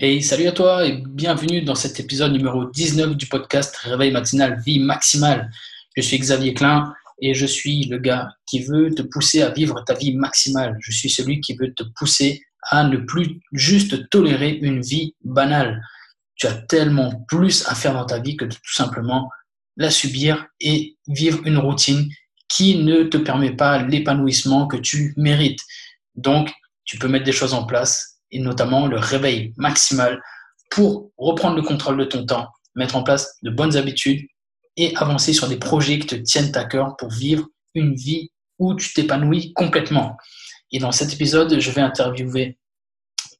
Et salut à toi et bienvenue dans cet épisode numéro 19 du podcast Réveil matinal, vie maximale. Je suis Xavier Klein et je suis le gars qui veut te pousser à vivre ta vie maximale. Je suis celui qui veut te pousser à ne plus juste tolérer une vie banale. Tu as tellement plus à faire dans ta vie que de tout simplement la subir et vivre une routine qui ne te permet pas l'épanouissement que tu mérites. Donc, tu peux mettre des choses en place et notamment le réveil maximal pour reprendre le contrôle de ton temps, mettre en place de bonnes habitudes et avancer sur des projets qui te tiennent à cœur pour vivre une vie où tu t'épanouis complètement. Et dans cet épisode, je vais interviewer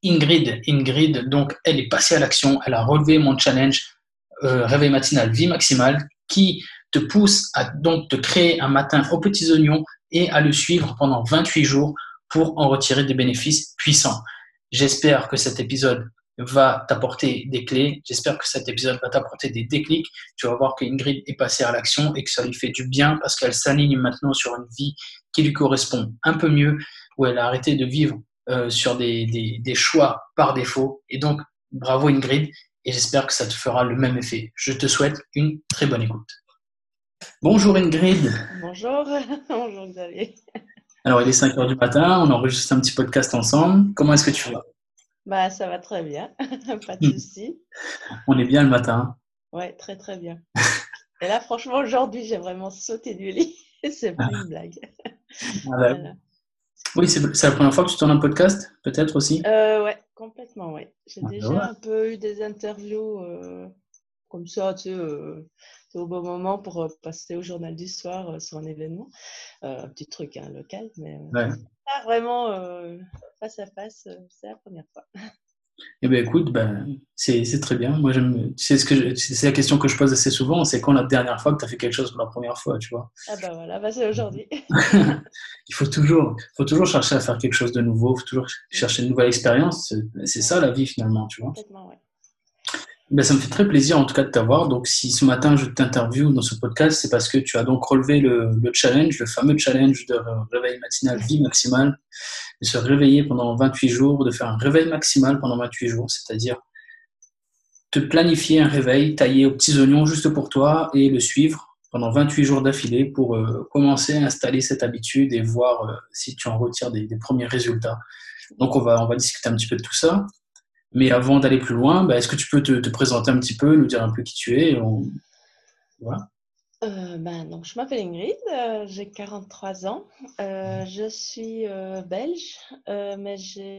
Ingrid. Ingrid, donc, elle est passée à l'action, elle a relevé mon challenge euh, réveil matinal vie maximale qui te pousse à donc te créer un matin aux petits oignons et à le suivre pendant 28 jours pour en retirer des bénéfices puissants. J'espère que cet épisode va t'apporter des clés. J'espère que cet épisode va t'apporter des déclics. Tu vas voir que Ingrid est passée à l'action et que ça lui fait du bien parce qu'elle s'aligne maintenant sur une vie qui lui correspond un peu mieux, où elle a arrêté de vivre euh, sur des, des, des, choix par défaut. Et donc, bravo Ingrid, et j'espère que ça te fera le même effet. Je te souhaite une très bonne écoute. Bonjour Ingrid. Bonjour, bonjour Xavier. Alors, il est 5 heures du matin, on enregistre un petit podcast ensemble. Comment est-ce que tu vas? Bah, ça va très bien, pas de souci. On est bien le matin. Ouais, très très bien. Et là, franchement, aujourd'hui, j'ai vraiment sauté du lit. c'est pas une blague. Ah Oui, c'est la première fois que tu tournes un podcast, peut-être aussi? Euh, Ouais, complètement, oui. J'ai ah, déjà un peu eu des interviews euh, comme ça, tu sais, euh, au bon moment pour euh, passer au journal du soir euh, sur un événement. Euh, un petit truc hein, local, mais pas vraiment face à face, c'est la première fois. Eh bien, écoute, ben, c'est très bien. Moi, c'est ce que c'est la question que je pose assez souvent. C'est quand la dernière fois que tu as fait quelque chose pour la première fois, tu vois? Ah ben voilà, bah, c'est aujourd'hui. il faut toujours, faut toujours chercher à faire quelque chose de nouveau. Il faut toujours chercher une nouvelle expérience. C'est ça la vie finalement, tu vois? Complètement, ouais. Ben, ça me fait très plaisir en tout cas de t'avoir. Donc si ce matin je t'interview dans ce podcast, c'est parce que tu as donc relevé le, le, challenge, le fameux challenge de réveil matinal vie maximale, de se réveiller pendant 28 jours, de faire un réveil maximal pendant 28 jours, c'est-à-dire te planifier un réveil taillé aux petits oignons juste pour toi et le suivre pendant 28 jours d'affilée pour euh, commencer à installer cette habitude et voir euh, si tu en retires des, des premiers résultats. Donc on va, on va discuter un petit peu de tout ça. Mais avant d'aller plus loin, bah, est-ce que tu peux te, présenter un petit peu, nous dire un peu qui tu es voilà. Euh, ben, donc, je m'appelle Ingrid, euh, j'ai 43 ans, euh, je suis belge, mais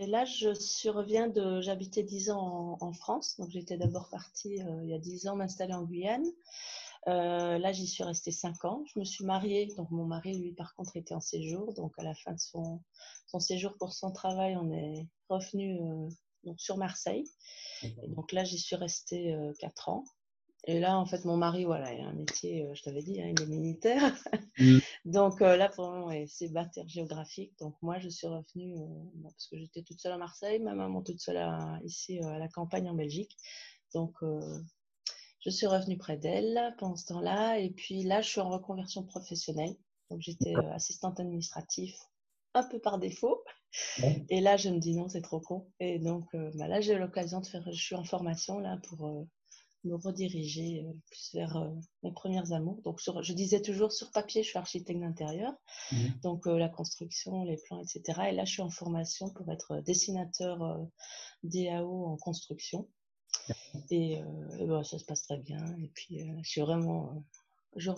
là je suis reviens de, j'habitais 10 ans en, France, donc j'étais d'abord partie il y a 10 ans m'installer en Guyane. là j'y suis restée 5 ans, je me suis mariée, donc mon mari lui par contre était en séjour, donc à la fin de son séjour pour son travail on est revenu donc sur Marseille. donc là, j'y suis restée euh, quatre ans. Et là, en fait, mon mari, voilà, il a un métier, euh, je t'avais dit, hein, il est militaire. Mm. donc euh, là, pour moi, c'est bâtir géographique. Donc moi, je suis revenue, parce que j'étais toute seule à Marseille, ma maman toute seule ici à la campagne en Belgique. Donc je suis revenue près d'elle pendant ce temps-là. Et puis là, je suis en reconversion professionnelle. Donc j'étais assistante administrative un peu par défaut. Et là, je me dis non, c'est trop con. Et donc, euh, bah là, j'ai l'occasion de faire, je suis en formation là pour euh, me rediriger euh, plus vers mes premières amours. Donc, je disais toujours sur papier, je suis architecte d'intérieur, mmh. donc la construction, les plans, etc. Et là, je suis en formation pour être dessinateur DAO en construction. Et, bah, ça se passe très bien. Et puis, je suis vraiment je,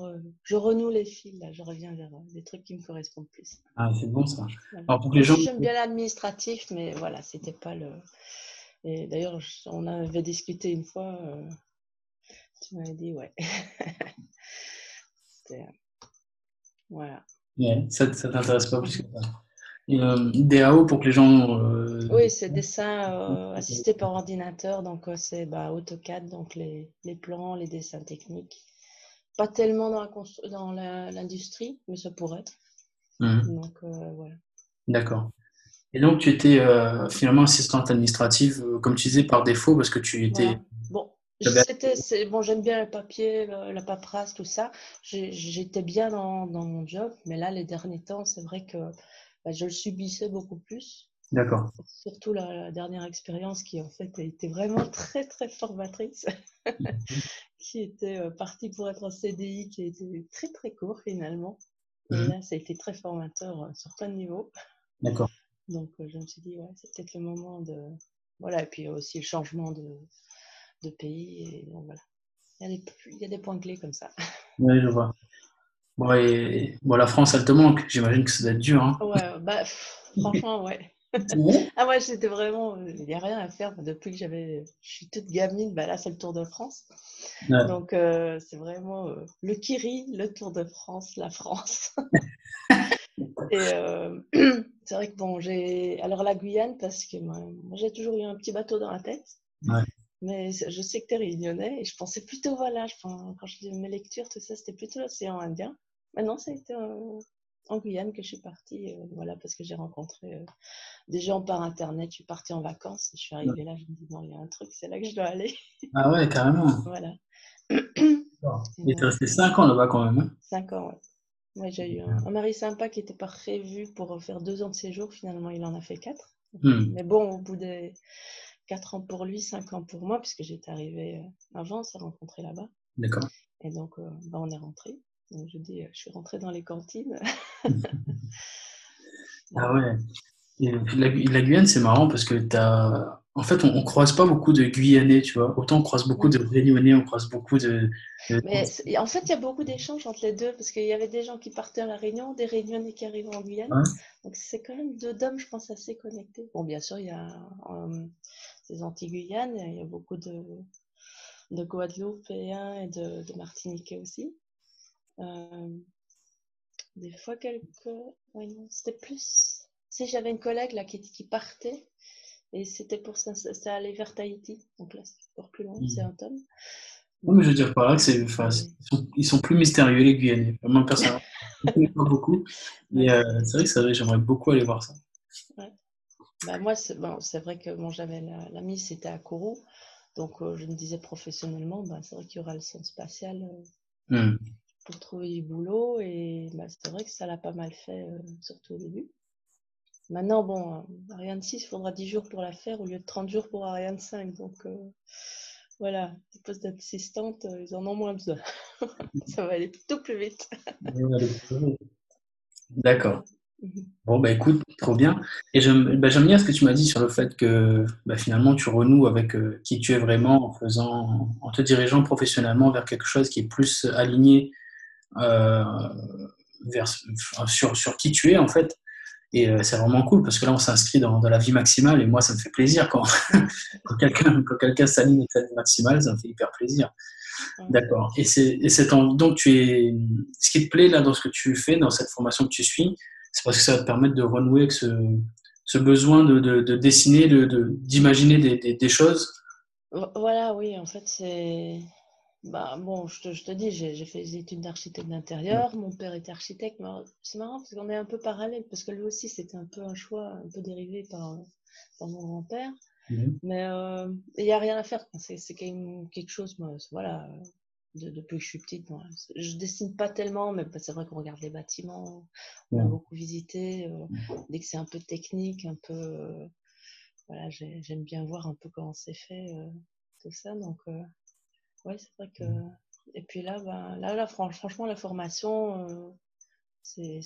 je, renoue les fils, là, je reviens vers euh, des trucs qui me correspondent plus. Ah, c'est bon ça. Alors pour les gens... J'aime bien l'administratif, mais voilà, c'était pas le. Et d'ailleurs, on avait discuté une fois, euh, tu m'avais dit, ouais. Euh, voilà. ça ne t'intéresse pas plus que ça. DAO pour que les gens. Oui, c'est dessin assisté par ordinateur, donc c'est bah, AutoCAD, donc les, les plans, les dessins techniques. Pas tellement dans l'industrie, mais ça pourrait être. Mhm. Donc, euh, voilà. D'accord. Et donc, tu étais euh, finalement assistante administrative, euh, comme tu disais, par défaut, parce que tu étais. Bon, bon j'aime bien le papier, la paperasse, tout ça. J'étais bien dans, dans, mon job, mais là, les derniers temps, c'est vrai que bah, je le subissais beaucoup plus. D'accord. Surtout la, dernière expérience qui en fait a été vraiment très très formatrice, qui était euh, partie pour être un CDI qui a été très très court finalement. Et mhm. là, ça a été très formateur euh, sur plein de niveaux. D'accord. Donc je me suis dit, ouais, c'est peut-être le moment de. Voilà, et puis aussi le changement de, de pays. Et donc, voilà. Il y, a des, il y a des points clés comme ça. Oui, je vois. Bon, et, bon, la France, elle te manque. J'imagine que ça doit être dur. Hein. Ouais, bah, franchement, ouais. ah ouais, j'étais vraiment, il n'y a rien à faire depuis que j'avais, je suis toute gamine, bah là c'est le Tour de France. Donc euh, c'est vraiment euh, le Kiri, le Tour de France, la France. Et euh, c'est vrai que bon, j'ai, alors la Guyane parce que moi, j'ai toujours eu un petit bateau dans la tête. Mais je sais que tu es réunionnais et je pensais plutôt, voilà, quand je dis mes lectures, tout ça, c'était plutôt l'océan Indien. Maintenant, ça a été en Guyane que je suis partie, euh, voilà, parce que j'ai rencontré euh, des gens par internet. Je suis partie en vacances, je suis arrivée là, je me dis non, il y a un truc, c'est là que je dois aller. Ah ouais, carrément. voilà. Tu es resté 5 ans là-bas quand même. 5 hein ans, ouais. Ouais, j'ai eu un, mari sympa qui n'était pas prévu pour faire 2 ans de séjour. Finalement, il en a fait 4. Hmm. Mais bon, au bout des 4 ans pour lui, 5 ans pour moi, puisque j'étais arrivée euh, avant, on s'est rencontrés là-bas. D'accord. Et donc, bah, on est rentrés. Donc je dis, euh, je suis rentrée dans les cantines. ah ouais. la, Guyane, c'est marrant parce que. En fait, on, ne croise pas beaucoup de Guyanais, tu vois. Autant on croise beaucoup de Réunionnais, on croise beaucoup de. Mais en fait, il y a beaucoup d'échanges entre les deux parce qu'il y avait des gens qui partaient à la Réunion, des Réunionnais qui arrivaient en Guyane. Donc c'est quand même deux d'hommes, je pense, assez connectés. Bon, bien sûr, il y a euh, ces Antilles-Guyane, il y a beaucoup de, de Guadeloupéens et de, de Martiniquais aussi. Euh, des fois, quelques. Oui, non, c'était plus. Si j'avais une collègue là qui, qui partait, et c'était pour ça, ça allait vers Tahiti. Donc là, c'est encore plus loin, mmh. c'est un tome. Oui, mais je veux dire par là que c'est, enfin, ils, sont, plus mystérieux les Guyanais. Moi personnellement, je ne pas beaucoup. Mais euh, c'est vrai que ça, j'aimerais beaucoup aller voir ça. Ouais. Bah, moi, c'est, bon, c'est vrai que bon, j'avais la, la mise, c'était à Kourou. Donc, euh, je me disais professionnellement, bah, c'est vrai qu'il y aura le centre spatial. Mmh pour trouver du boulot et bah, c'est vrai que ça l'a pas mal fait, euh, surtout au début. Maintenant, bon, euh, Ariane 6, il faudra 10 jours pour la faire au lieu de 30 jours pour Ariane 5. Donc euh, voilà, les postes d'assistante, ils en ont moins besoin. ça va aller tout plus vite. D'accord. Mhm. Bon, bah écoute, trop bien. Et bah, j'aime bien ce que tu m'as dit sur le fait que bah, finalement tu renoues avec qui tu es vraiment en, faisant, en te dirigeant professionnellement vers quelque chose qui est plus aligné vers, sur, sur qui tu es en fait. Et euh, c'est vraiment cool parce que là, on s'inscrit dans, dans, la vie maximale et moi, ça me fait plaisir quand, quand quelqu'un quelqu'un s'aligne avec la vie maximale, ça me fait hyper plaisir. D'accord. Et c'est donc tu es ce qui te plaît là dans ce que tu fais, dans cette formation que tu suis, c'est parce que ça va te permettre de renouer avec ce, ce besoin de, de, de dessiner, d'imaginer de, des, des, des, choses. Voilà, oui, en fait, c'est bah, bon, je te, je te dis, j'ai fait des études d'architecte d'intérieur. Mon père était architecte. C'est marrant parce qu'on est un peu parallèle, parce que lui aussi, c'était un peu un choix un peu dérivé par, par mon grand-père. Mmh. Mais euh, il n'y a rien à faire. C'est quelque chose, moi, voilà, depuis que je suis petite. Moi, je dessine pas tellement, mais c'est vrai qu'on regarde les bâtiments, on a beaucoup visité. Euh, dès que c'est un peu technique, un peu. Euh, voilà, j'aime bien voir un peu comment c'est fait, tout ça. Donc. Oui, c'est vrai que. Mmh. Et puis là, ben, là, là franchement, la formation, euh, c'est,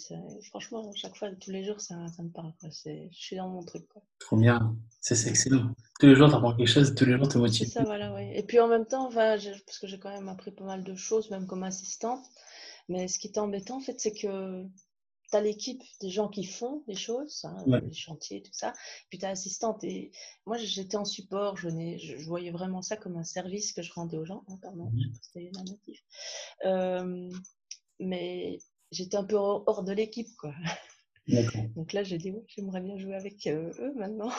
franchement, chaque fois, tous les jours, ça, ça me parle. Je suis dans mon truc. Quoi. Trop bien, c'est, excellent. Tous les jours, tu apprends quelque chose, tous les jours, tu es motivé. C'est ça, voilà, oui. Et puis en même temps, parce que j'ai quand même appris pas mal de choses, même comme assistante. Mais ce qui est embêtant, en fait, c'est que tu as l'équipe des gens qui font les choses, hein, les chantiers, tout ça. Puis tu as l'assistante. Et moi, j'étais en support. Je, je, voyais vraiment ça comme un service que je rendais aux gens. Oh, pardon, mmh. c'était euh, mais j'étais un peu hors de l'équipe, quoi. Donc là, j'ai dit, oui, j'aimerais bien jouer avec euh, eux maintenant.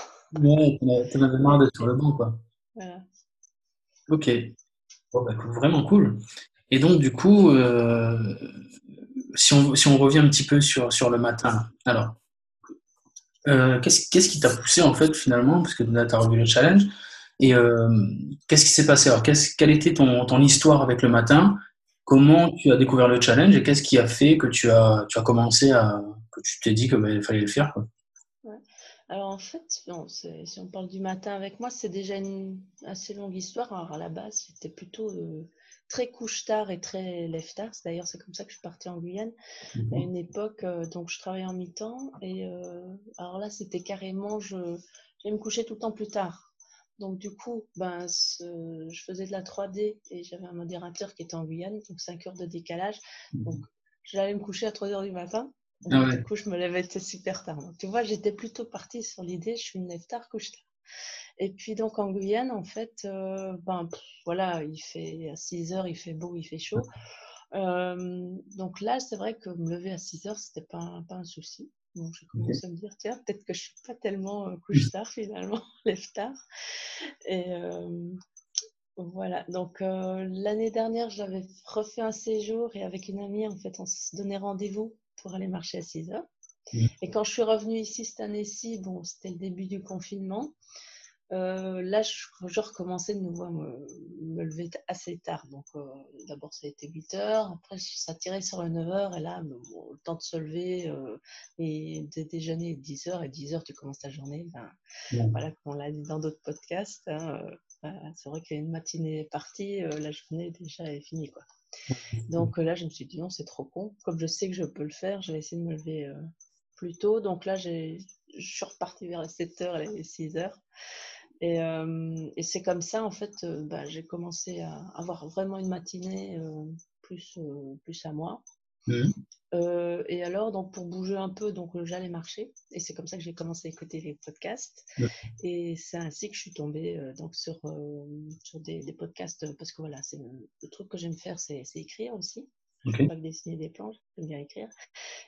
Ouais, tu avais marre d'être sur le banc, quoi. Voilà. Ok. Bah, vraiment cool. Et donc, du coup, euh, si on, si on, revient un petit peu sur, sur le matin, alors, euh, qu'est-ce, qu'est-ce qui t'a poussé en fait finalement, parce que tu as revu le challenge, et euh, qu'est-ce qui s'est passé? Alors, quelle était ton, ton, histoire avec le matin? Comment tu as découvert le challenge et qu'est-ce qui a fait que tu as, tu as commencé à. que tu t'es dit qu'il bah, fallait le faire. Alors en fait, si on parle du matin avec moi, c'est déjà une assez longue histoire. Alors à la base, c'était plutôt euh, très couche tard et très lève tard. D'ailleurs, c'est comme ça que je suis partie en Guyane à une époque. Euh, donc je travaillais en mi-temps et alors là, c'était carrément, je, vais me coucher tout le temps plus tard. Donc du coup, ben, je faisais de la 3D et j'avais un modérateur qui était en Guyane, donc 5 heures de décalage. Mmh. Donc j'allais me coucher à 3 heures du matin. Ah du coup, je me levais super tard. tu vois, j'étais plutôt partie sur l'idée, je suis une lève tard, couche tard. Et puis donc en Guyane, en fait, euh, ben voilà, il fait à 6 heures, il fait beau, il fait chaud. Euh, donc là, c'est vrai que me lever à 6 heures, c'était pas, pas un souci. Donc j'ai commencé à me dire, tiens, peut-être que je suis pas tellement euh, couche tard finalement, lève tard. Et voilà, donc l'année dernière, j'avais refait un séjour et avec une amie, en fait, on se donnait rendez-vous pour aller marcher à 6 heures. Mmh. Et quand je suis revenue ici cette année-ci, bon, c'était le début du confinement. Euh, là, je, je, recommençais de nouveau à me, lever assez tard. Donc, euh, d'abord, ça a été 8 heures. Après, ça tirait sur les 9 heures. Et là, le temps de se lever euh, et de déjeuner 10 heures. Et 10 heures, tu commences ta journée. Ben, Voilà, comme on l'a dit dans d'autres podcasts. Hein, ben, c'est vrai qu'une matinée est partie, la journée déjà est finie. Quoi. Donc là, je me suis dit non, c'est trop con. Comme je sais que je peux le faire, je vais essayer de me lever plus tôt. Donc là, je suis repartie vers les 7 heures et les 6 heures. Et, et c'est comme ça, en fait, bah, j'ai commencé à avoir vraiment une matinée plus, plus à moi. Mmh. et alors, donc, pour bouger un peu, donc j'allais marcher. Et c'est comme ça que j'ai commencé à écouter les podcasts. Et c'est ainsi que je suis tombée donc sur, sur des, des, podcasts. Parce que voilà, c'est le, truc que j'aime faire, c'est écrire aussi. Je ne pas dessiner des planches, j'aime bien écrire.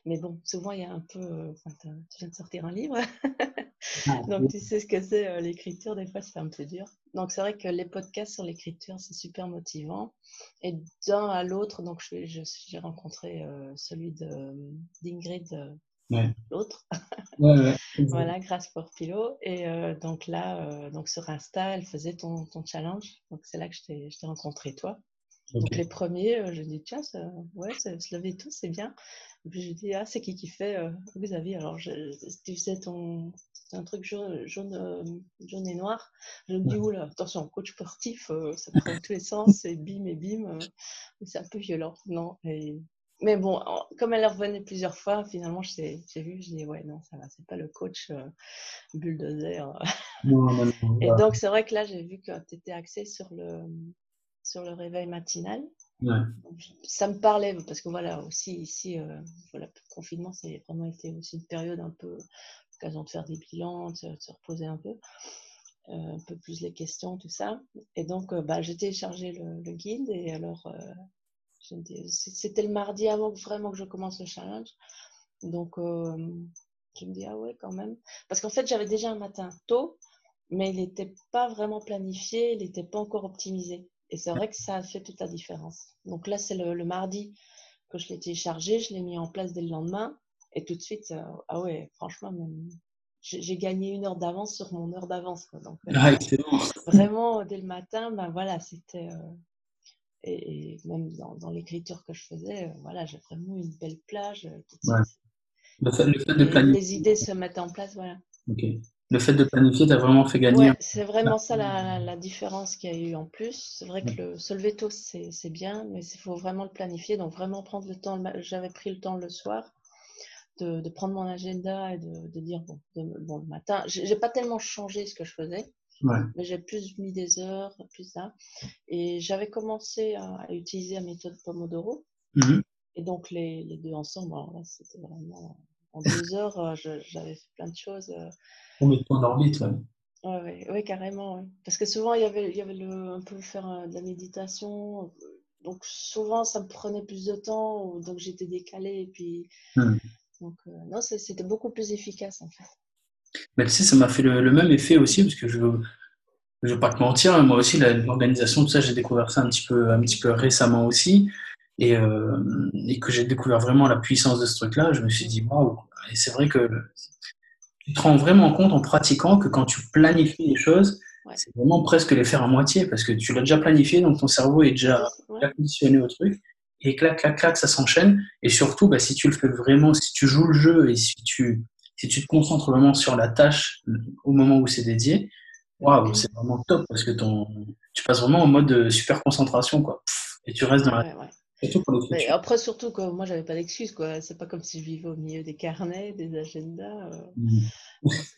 Mais bon, souvent, il y a un peu. tu viens de sortir un livre. Ah, Donc, tu sais ce que c'est euh, l'écriture, des fois, c'est un peu dur. Donc, c'est vrai que les podcasts sur l'écriture, c'est super motivant. Et d'un à l'autre, donc, j'ai rencontré euh, celui d'Ingrid, euh, l'autre. voilà, grâce pour Pilo. Et donc là, donc sur Insta, elle faisait ton, ton challenge. Donc, c'est là que je t'ai rencontré, toi. Donc les premiers, je dis tiens, ça, ouais, se lever tout, c'est bien. Et puis je dis ah c'est qui qui fait euh, Xavier Alors je, tu faisais ton un truc jaune, jaune, jaune et noir. Je me dis oula attention coach sportif, ça prend tous les sens et bim et bim, c'est un peu violent non et... Mais bon, comme elle revenait plusieurs fois, finalement, j'ai vu, je dis ouais, non, ça va, c'est pas le coach bulldozer. et donc, c'est vrai que là, j'ai vu que tu étais axé sur le, sur le réveil matinal. Ça me parlait parce que voilà, aussi ici, euh, voilà, le confinement, c'est vraiment été aussi une période un peu l'occasion de faire des bilans, de se, reposer un peu, euh, un peu plus les questions, tout ça. Et donc, euh, bah, j'ai téléchargé le, guide et alors, c'était le mardi avant vraiment que je commence le challenge. Donc, je me dis, ah ouais, quand même. Parce qu'en fait, j'avais déjà un matin tôt, mais il n'était pas vraiment planifié, il n'était pas encore optimisé. Et c'est vrai que ça a fait toute la différence. Donc là, c'est le, mardi que je l'ai téléchargé, je l'ai mis en place dès le lendemain. Et tout de suite, euh, ah ouais, franchement, j'ai gagné une heure d'avance sur mon heure d'avance. Donc, euh, ah, vraiment, dès le matin, ben voilà, c'était. Euh, et, même dans, l'écriture que je faisais, voilà, j'ai vraiment une belle plage. Le fait, de Les idées se mettent en place, voilà. Ok le fait de planifier t'a vraiment fait gagner. c'est vraiment ça la, différence qu'il y a eu en plus. C'est vrai que le tôt, c'est bien, mais il faut vraiment le planifier. Donc, vraiment prendre le temps. J'avais pris le temps le soir de, prendre mon agenda et de, dire bon, bon, le matin. J'ai pas tellement changé ce que je faisais, mais j'ai plus mis des heures, plus ça. Et j'avais commencé à, utiliser la méthode Pomodoro. Mmh et donc, les, deux ensemble, c'était vraiment en deux heures, euh, j'avais fait plein de choses. Euh, on met en orbite, ouais. Oui, carrément. Parce que souvent, il y avait, il y avait le, un peu faire euh, de la méditation. Donc, souvent, ça me prenait plus de temps. Donc, j'étais décalée. Et puis, hmm. donc, euh, non, c'était beaucoup plus efficace, en fait. Mais tu sais, ça m'a fait le, même effet aussi, parce que je ne vais pas te mentir, hein, moi aussi, l'organisation, tout ça, j'ai découvert ça un petit peu, un petit peu récemment aussi. Et, euh, et que j'ai découvert vraiment la puissance de ce truc-là, je me suis dit, waouh! Et c'est vrai que tu te rends vraiment compte en pratiquant que quand tu planifies les choses, c'est vraiment presque les faire à moitié parce que tu l'as déjà planifié, donc ton cerveau est déjà conditionné au truc. Et clac, clac, clac, ça s'enchaîne. Et surtout, bah, si tu le fais vraiment, si tu joues le jeu et si tu si tu te concentres vraiment sur la tâche au moment où c'est dédié, waouh, c'est vraiment top parce que ton, tu passes vraiment en mode super concentration, quoi. Et tu restes dans la. Mais après, surtout que moi, j'avais pas d'excuses, quoi. C'est pas comme si je vivais au milieu des carnets, des agendas. Euh. Mmh.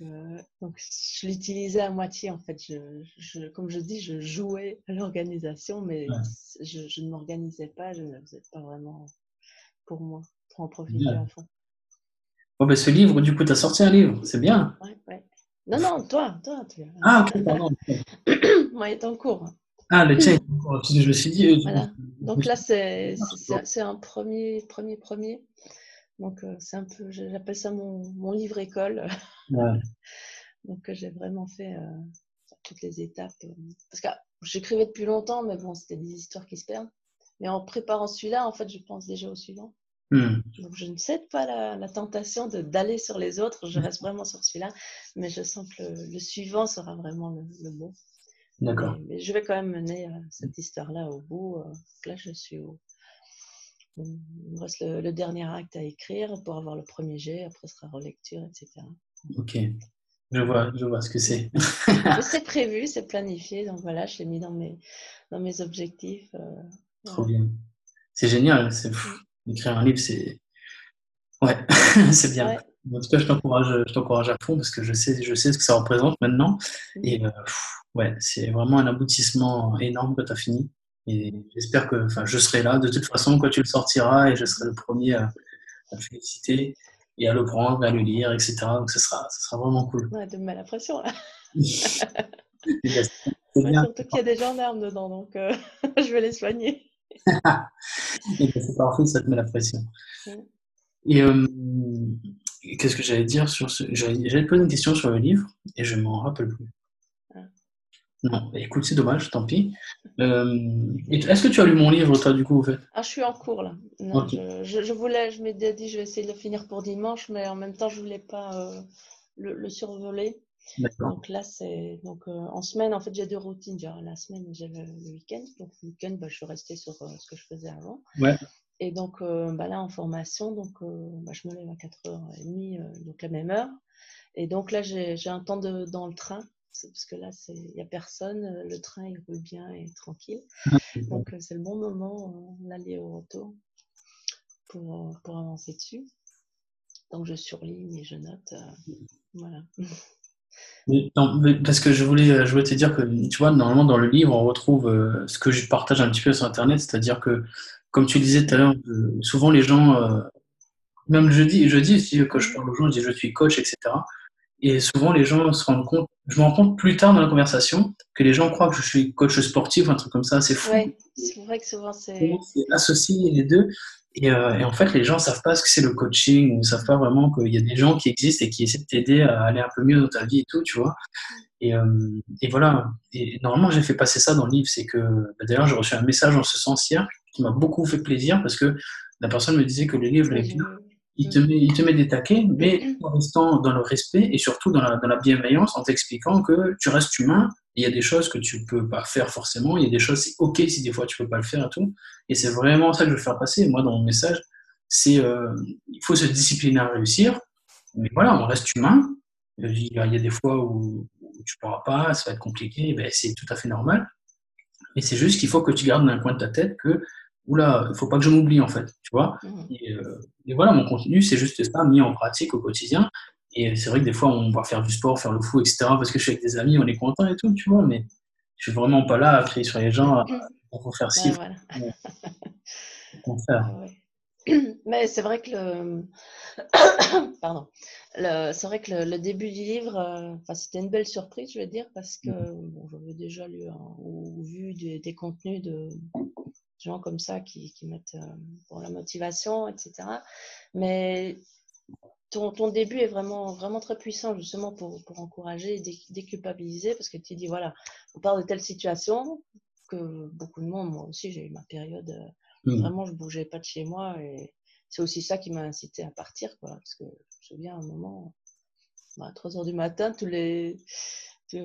Euh, donc, je l'utilisais à moitié, en fait. Je, comme je dis, je jouais à l'organisation, mais je, ne m'organisais pas, je ne le faisais pas vraiment pour moi, pour en profiter à fond. Bon, ben, ce livre, du coup, tu as sorti un livre, c'est bien. Ouais. Non, non, toi, toi. Tu... Ah, ok, pardon. moi, il est en cours. Ah, le check, je me suis dit. Euh, voilà. Donc là, c'est un premier, premier, premier. Donc, euh, c'est un peu, j'appelle ça mon, mon, livre école. Donc, euh, j'ai vraiment fait toutes les étapes. Parce que j'écrivais depuis longtemps, mais bon, c'était des histoires qui se perdent. Mais en préparant celui-là, en fait, je pense déjà au suivant. Hmm. Donc, je ne cède pas la, la tentation d'aller sur les autres. Je reste vraiment sur celui-là. Mais je sens que le, suivant sera vraiment le, le bon. D'accord. Mais, je vais quand même mener euh, cette histoire-là au bout. Euh, là, je suis au. Il me reste le, dernier acte à écrire pour avoir le premier jet, après ce sera relecture, etc. Ok, je vois, je vois ce que c'est. c'est prévu, c'est planifié, donc voilà, je l'ai mis dans mes, dans mes objectifs. Euh, Trop bien. C'est génial, c'est mm. écrire un livre, c'est. Ouais, c'est bien. En tout cas, je t'encourage, je t'encourage à fond parce que je sais, je sais ce que ça représente maintenant. Mm. Et ouais, c'est vraiment un aboutissement énorme que tu as fini. Et j'espère que, enfin, je serai là. De toute façon, quand tu le sortiras, et je serai le premier à, à te féliciter et à le prendre, à le lire, etc. Donc, ce sera, ce sera vraiment cool. Ouais, de me mettre la pression, là. surtout qu'il y a des gendarmes dedans, donc euh, je vais les soigner. Ben, c'est parfait, ça te met la pression. Et euh, qu'est-ce que j'allais dire sur ce. J'allais poser une question sur le livre et je m'en rappelle plus. Non, écoute, c'est dommage, tant pis. Euh, est-ce que tu as lu mon livre, toi, du coup, fait? Ah, je suis en cours, là. Non, je, je, voulais, je m'étais dit, je vais essayer de le finir pour dimanche, mais en même temps, je voulais pas euh, le, le, survoler. Donc là, c'est donc euh, en semaine, en fait, j'ai deux routines. Genre, la semaine, j'ai le, week-end. Donc le week-end, bah, je suis restée sur ce que je faisais avant. Ouais. Et donc bah, là, en formation, donc bah, je me lève à 4h30, donc la même heure. Et donc là, j'ai un temps de, dans le train parce que là, il n'y a personne, euh, le train il roule bien et tranquille. Ah, Donc, euh, c'est le bon moment, euh, l'aller au retour, pour, pour, avancer dessus. Donc, je surligne et je note. voilà. parce que je voulais, je voulais te dire que, tu vois, normalement, dans le livre, on retrouve ce que je partage un petit peu sur Internet, c'est-à-dire que, comme tu disais tout à l'heure, souvent les gens, même je dis, je dis quand je parle aux gens, je dis je suis coach, etc. Et souvent, les gens se rendent compte, je me rends compte plus tard dans la conversation, que les gens croient que je suis coach sportif un truc comme ça, c'est fou. Oui, c'est vrai que souvent c'est. associé les deux. Et, euh, et, en fait, les gens ne savent pas ce que c'est le coaching, ou ne savent pas vraiment qu'il y a des gens qui existent et qui essaient de t'aider à aller un peu mieux dans ta vie et tout, tu vois. Et, euh, et voilà. Et normalement, j'ai fait passer ça dans le livre. C'est que, bah, d'ailleurs, j'ai reçu un message en ce sens hier qui m'a beaucoup fait plaisir parce que la personne me disait que le livre bien il te, met, il te met des taquets, mais en restant dans le respect et surtout dans la, dans la bienveillance, en t'expliquant que tu restes humain, il y a des choses que tu peux pas faire forcément, il y a des choses, c'est ok si des fois tu peux pas le faire et tout. Et c'est vraiment ça que je veux faire passer, moi, dans mon message, c'est euh, il faut se discipliner à réussir, mais voilà, on reste humain. Il y a, des fois où, tu pourras pas, ça va être compliqué, ben, c'est tout à fait normal. Mais c'est juste qu'il faut que tu gardes dans un coin de ta tête que oula, il faut pas que je m'oublie en fait, tu vois. Mmh. Euh, et, voilà, mon contenu, c'est juste ça, mis en pratique au quotidien. Et c'est vrai que des fois, on va faire du sport, faire le fou, etc. Parce que je suis avec des amis, on est content et tout, tu vois. Mais je suis vraiment pas là à crier sur les gens pour faire ci. voilà. Mais c'est vrai que le, pardon, c'est vrai que le, début du livre, euh, c'était une belle surprise, je veux dire, parce que mmh. bon, j'avais déjà lu ou vu des contenus de, gens comme ça qui, qui mettent euh, pour la motivation, etc. Mais ton, ton, début est vraiment, vraiment très puissant justement pour, pour encourager et déculpabiliser parce que tu dis voilà, on parle de telle situation que beaucoup de monde, moi aussi j'ai eu ma période, euh, mmh. vraiment je bougeais pas de chez moi et c'est aussi ça qui m'a incité à partir quoi. Parce que souviens à un moment, bah, à 3 heures du matin, tous les,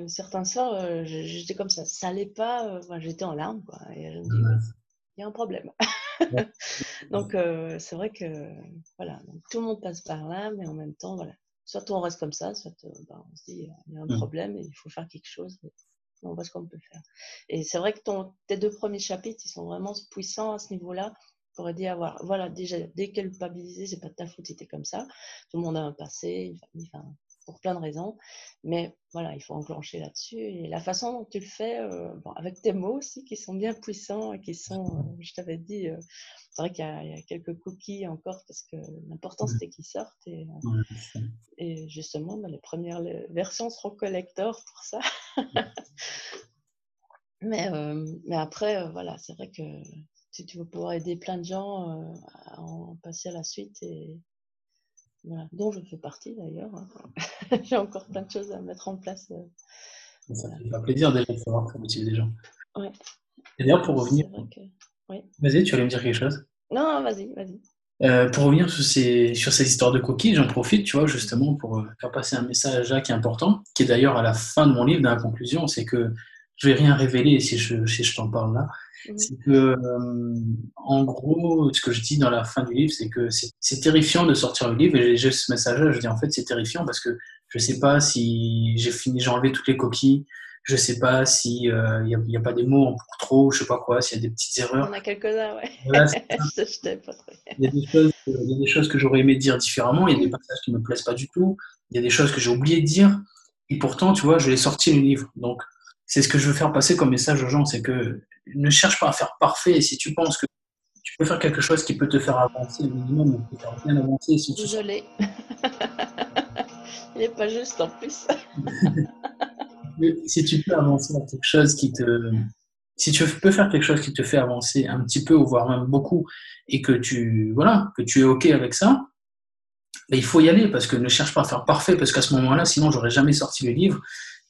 certains soirs, euh, j'étais comme ça, ça allait pas, j'étais en larmes quoi. Et je me dis, il y a un problème. donc, euh, c'est vrai que voilà, tout le monde passe par là, mais en même temps, voilà, soit on reste comme ça, soit bah, on se dit il y a un mmh. problème et il faut faire quelque chose. on voit ce qu'on peut faire. Et c'est vrai que ton, tes deux premiers chapitres, ils sont vraiment puissants à ce niveau-là. On pourrait dire, voilà, voilà déjà, déculpabiliser, c'est pas de ta faute, c'était comme ça. Tout le monde a un passé, enfin, pour plein de raisons. Mais voilà, il faut enclencher là-dessus. Et la façon dont tu le fais, euh, avec tes mots aussi, qui sont bien puissants et qui sont, euh, je t'avais dit, euh, c'est vrai qu'il y, a quelques cookies encore parce que l'important c'était qu'ils sortent. Et, et justement, bah, les premières versions seront collector pour ça. mais, mais après, voilà, c'est vrai que si tu veux pouvoir aider plein de gens à en passer à la suite et dont je fais partie d'ailleurs. Hein. J'ai encore plein de choses à mettre en place. Euh, ça fait plaisir déjà de savoir ça motive des gens. Ouais. Et d'ailleurs, pour revenir. Vas-y, tu allais me dire quelque chose? Non, vas-y, vas-y. Euh, pour revenir sur ces, sur ces histoires de coquilles, j'en profite, tu vois, justement, pour euh, faire passer un message à Jacques important, qui est d'ailleurs à la fin de mon livre, dans la conclusion, c'est que je vais rien révéler si je, si je t'en parle là. Mmh. C'est que, euh, en gros, ce que je dis dans la fin du livre, c'est que c'est terrifiant de sortir le livre. Et j'ai ce message-là, je dis en fait, c'est terrifiant parce que je sais pas si j'ai fini, j'ai enlevé toutes les coquilles. Je sais pas si euh, il n'y a, pas des mots en pour trop, je sais pas quoi, s'il y a des petites erreurs. On a quelques-uns, ouais. il, y a des choses, il y a des choses que j'aurais aimé dire différemment. Il y a des passages qui me plaisent pas du tout. Il y a des choses que j'ai oublié de dire. Et pourtant, tu vois, je l'ai sorti le livre. Donc, c'est ce que je veux faire passer comme message aux gens, c'est que ne cherche pas à faire parfait. Et si tu penses que tu peux faire quelque chose qui peut te faire avancer au minimum, ou te faire bien avancer. Si tu... Il n'est pas juste en plus. si tu peux avancer à quelque chose qui te. Si tu peux faire quelque chose qui te fait avancer un petit peu, ou voire même beaucoup, et que tu, voilà, que tu es OK avec ça, ben, il faut y aller parce que ne cherche pas à faire parfait parce qu'à ce moment-là, sinon, j'aurais jamais sorti le livre.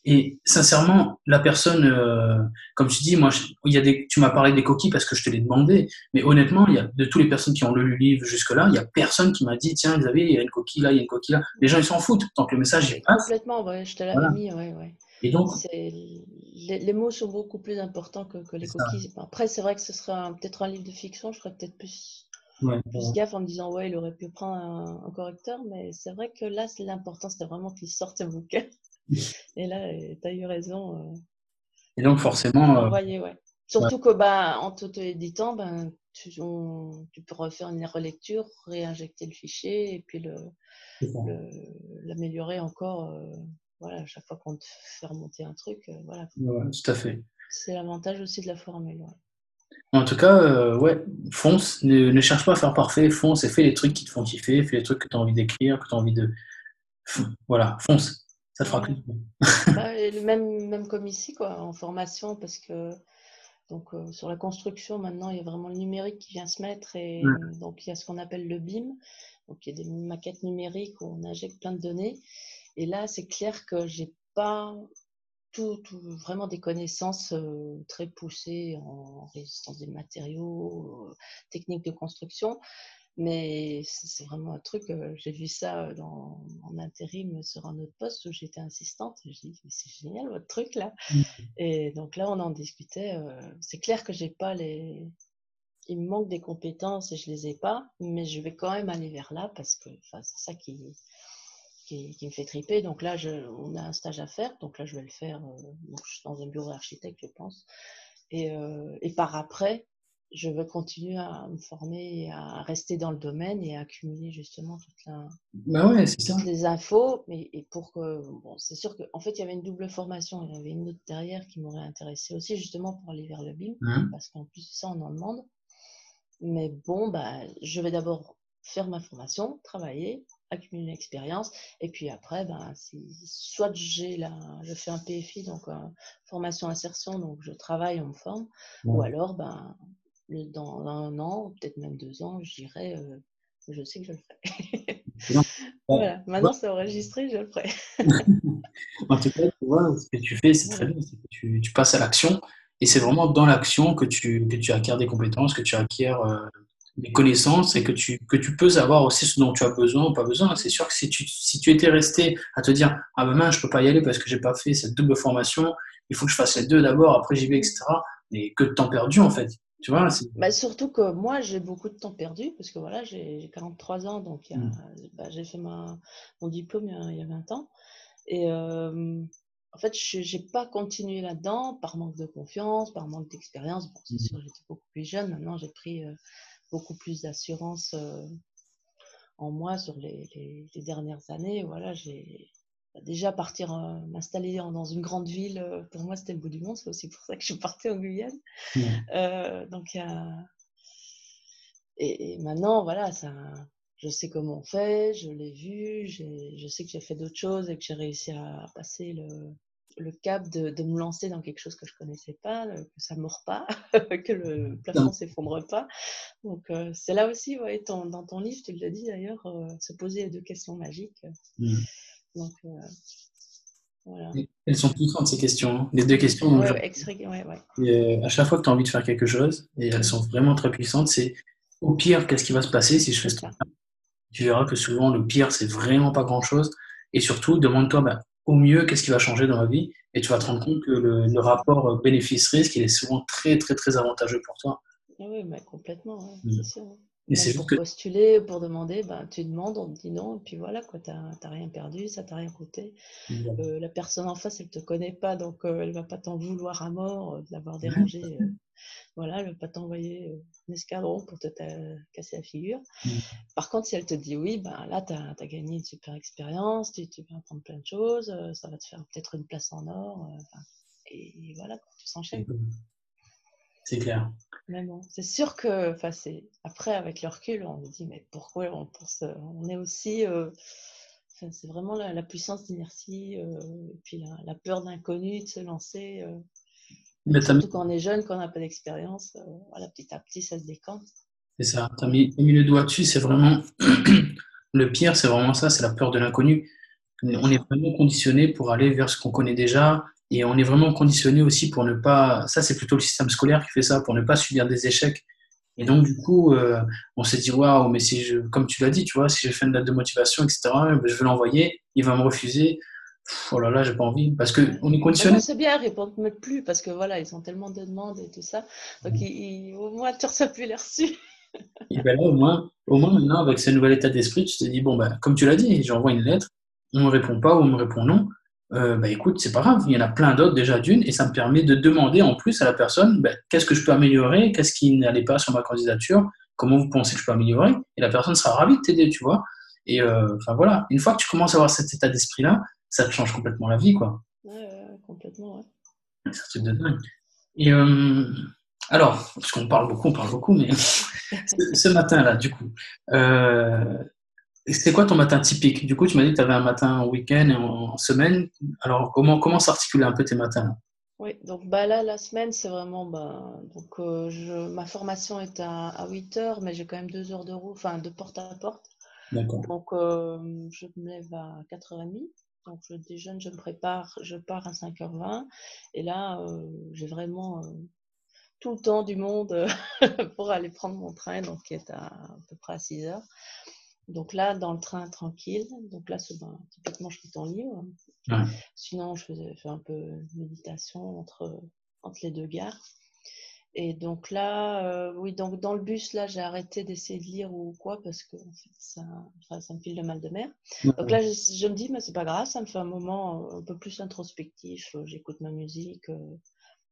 Et sincèrement, la personne, euh, comme tu dis, moi, il y a des, tu m'as parlé des coquilles parce que je te l'ai demandé, mais honnêtement, il y a de toutes les personnes qui ont lu le livre jusque-là, il n'y a personne qui m'a dit, tiens, Xavier, il y a une coquille là, il y a une coquille là. Les gens, ils s'en foutent tant que le message est passe. Complètement, ouais, je te l'avais mis, ouais, ouais. Et donc, les, les, mots sont beaucoup plus importants que, que les coquilles. Après, c'est vrai que ce serait peut-être un livre de fiction, je ferais peut-être plus, plus gaffe en me disant, ouais, il aurait pu prendre un, un correcteur, mais c'est vrai que là, l'important, c'était vraiment qu'il sorte un bouquin. Et là, tu as eu raison. Euh. Et donc, forcément. Euh, ouais. Surtout que, bah, en t'auto-éditant, ben, tu, tu, peux refaire une relecture, réinjecter le fichier et puis l'améliorer encore. Euh, voilà, à chaque fois qu'on te fait remonter un truc. voilà. tout à fait. C'est l'avantage aussi de la formule. En tout cas, ouais, fonce, ne, ne, cherche pas à faire parfait, fonce et fais les trucs qui te font kiffer, fais les trucs que tu as envie d'écrire, que tu as envie de. Voilà, fonce ça fera bah, même, même comme ici, quoi, en formation, parce que donc, euh, sur la construction, maintenant, il y a vraiment le numérique qui vient se mettre. Et donc, il y a ce qu'on appelle le BIM. Donc, il y a des maquettes numériques où on injecte plein de données. Et là, c'est clair que j'ai pas tout, vraiment des connaissances euh, très poussées en résistance des matériaux, euh, techniques de construction. Mais c'est vraiment un truc, j'ai vu ça dans, en intérim sur un autre poste où j'étais assistante. Je dis, c'est génial votre truc là. Mmh. Et donc là, on en discutait. C'est clair que j'ai pas les. Il me manque des compétences et je les ai pas, mais je vais quand même aller vers là parce que c'est ça qui, qui, me fait triper. Donc là, je, on a un stage à faire. Donc là, je vais le faire. Je suis dans un bureau d'architecte, je pense. Et, et par après, je veux continuer à me former, à rester dans le domaine et à accumuler justement toute la, bah ouais, toutes les infos. Mais, et pour que, bon, c'est sûr qu'en en fait, il y avait une double formation. Il y avait une autre derrière qui m'aurait intéressé aussi, justement pour aller vers le BIM, mmh. parce qu'en plus ça, on en demande. Mais bon, bah, je vais d'abord faire ma formation, travailler, accumuler l'expérience, et puis après, ben, soit j'ai la, je fais un PFI, donc formation insertion, donc je travaille, on me forme, ou alors, ben, dans un an, peut-être même deux ans, je dirais, euh, je sais que je le ferai. voilà, maintenant c'est enregistré, je le ferai. en tout cas, tu vois, ce que tu fais, c'est très bien, tu, tu, passes à l'action, et c'est vraiment dans l'action que tu, que tu acquiers des compétences, que tu acquiers euh, des connaissances, et que tu, que tu peux savoir aussi ce dont tu as besoin ou pas besoin. C'est sûr que si tu, si tu étais resté à te dire, ah ben mince, je peux pas y aller parce que j'ai pas fait cette double formation, il faut que je fasse les deux d'abord, après j'y vais, etc., mais que de temps perdu en fait Tu vois bah, Surtout que moi, j'ai beaucoup de temps perdu parce que voilà, j'ai 43 ans, donc mmh. bah, j'ai fait ma, mon diplôme il y, a, 20 ans. Et en fait, je n'ai pas continué là-dedans par manque de confiance, par manque d'expérience. Bon, c'est mmh. sûr, j'étais beaucoup plus jeune. Maintenant, j'ai pris beaucoup plus d'assurance en moi sur les, les, dernières années. Voilà, j'ai déjà partir m'installer dans une grande ville. pour moi, c'était le bout du monde. C'est aussi pour ça que je partie en Guyane. Mmh. donc, et, et, maintenant, voilà, ça, je sais comment on fait, je l'ai vu, je sais que j'ai fait d'autres choses et que j'ai réussi à passer le, le cap de, de, me lancer dans quelque chose que je connaissais pas, que ça ne mord pas, que le plafond ne s'effondre pas. Donc, euh, c'est là aussi, ouais, dans ton livre, tu l'as dit d'ailleurs, euh, se poser les deux questions magiques. Mmh. Donc, euh, voilà. Elles sont puissantes, ces questions. Hein. Les deux questions. Ouais, ouais, à chaque fois que tu as envie de faire quelque chose, et elles sont vraiment très puissantes, c'est au pire, qu'est-ce qui va se passer si je fais ça? Tu verras que souvent, le pire, c'est vraiment pas grand-chose. Et surtout, demande-toi, bah, au mieux, qu'est-ce qui va changer dans ma vie? Et tu vas te rendre compte que le, rapport bénéfice-risque, il est souvent très, très, très avantageux pour toi. Ah oui, complètement, mm. c'est sûr. Et c'est pour postuler, pour demander, ben, tu demandes, on te dit non, et puis voilà, tu n'as rien perdu, ça t'a rien coûté. Euh, la personne en face, elle ne te connaît pas, donc euh, elle ne va pas t'en vouloir à mort euh, d'avoir dérangé. voilà, elle ne va pas t'envoyer un escadron pour te casser la figure. Mmh. Par contre, si elle te dit oui, ben là, tu as, gagné une super expérience, tu, vas apprendre plein de choses, ça va te faire peut-être une place en or. et voilà, tu s'enchaînes. C'est clair. C'est sûr que, enfin, c'est après avec le recul, on se dit mais pourquoi on pense, on est aussi, euh, c'est vraiment la, puissance d'inertie euh, et puis la, peur d'inconnu, de se lancer. Euh, mais surtout quand on est jeune, quand on n'a pas d'expérience, voilà, petit à petit, ça se décante. C'est ça. Tu as mis, mis, le doigt dessus. C'est vraiment le pire, c'est vraiment ça, c'est la peur de l'inconnu. On est vraiment conditionné pour aller vers ce qu'on connaît déjà, et on est vraiment conditionné aussi pour ne pas, ça c'est plutôt le système scolaire qui fait ça, pour ne pas subir des échecs. Et donc du coup, euh, on s'est dit, waouh, mais si je, comme tu l'as dit, tu vois, si je fais une date de motivation, etc., ben, je vais l'envoyer, il va me refuser. oh là là, j'ai pas envie. Parce qu'on est conditionné. C'est bien, ils répondent même plus, parce que voilà, ils ont tellement de demandes et tout ça. Donc mmh. au moins, tu reçois plus les reçus. et ben là, au moins, au moins maintenant, avec ce nouvel état d'esprit, tu te dis, bon, ben, comme tu l'as dit, j'envoie une lettre, on me répond pas ou on me répond non. Euh, bah, écoute, c'est pas grave, il y en a plein d'autres déjà d'une, et ça me permet de demander en plus à la personne bah, qu'est-ce que je peux améliorer, qu'est-ce qui n'allait pas sur ma candidature, comment vous pensez que je peux améliorer, et la personne sera ravie de t'aider, tu vois. Et euh, enfin voilà, une fois que tu commences à avoir cet état d'esprit-là, ça te change complètement la vie, quoi. Ouais, complètement, ouais. C'est un truc de dingue. Et euh, alors, parce qu'on parle beaucoup, on parle beaucoup, mais ce matin-là, du coup, c'est quoi ton matin typique? Du coup, tu m'as dit que tu avais un matin en week-end et en, semaine. Alors, comment, comment s'articuler un peu tes matins? Oui, donc bah, là, la semaine, c'est vraiment. Bah, donc, euh, je, ma formation est à, 8 heures, mais j'ai quand même 2 heures de roue, enfin, de porte à porte. D'accord. Donc, euh, je me lève à 4h30. Donc, je déjeune, je me prépare, je pars à 5h20. Et là, euh, j'ai vraiment tout le temps du monde pour aller prendre mon train, donc qui est à, à peu près à 6 heures. Donc là, dans le train, tranquille. Donc là, ben, typiquement, je lis ton livre. Sinon, je faisais fais un peu de méditation entre, entre les deux gares. Et donc là, euh, oui, donc dans le bus, là, j'ai arrêté d'essayer de lire ou quoi parce que ça, ça me file le mal de mer. Donc là, je, me dis, mais c'est pas grave, ça me fait un moment un peu plus introspectif. J'écoute ma musique, euh,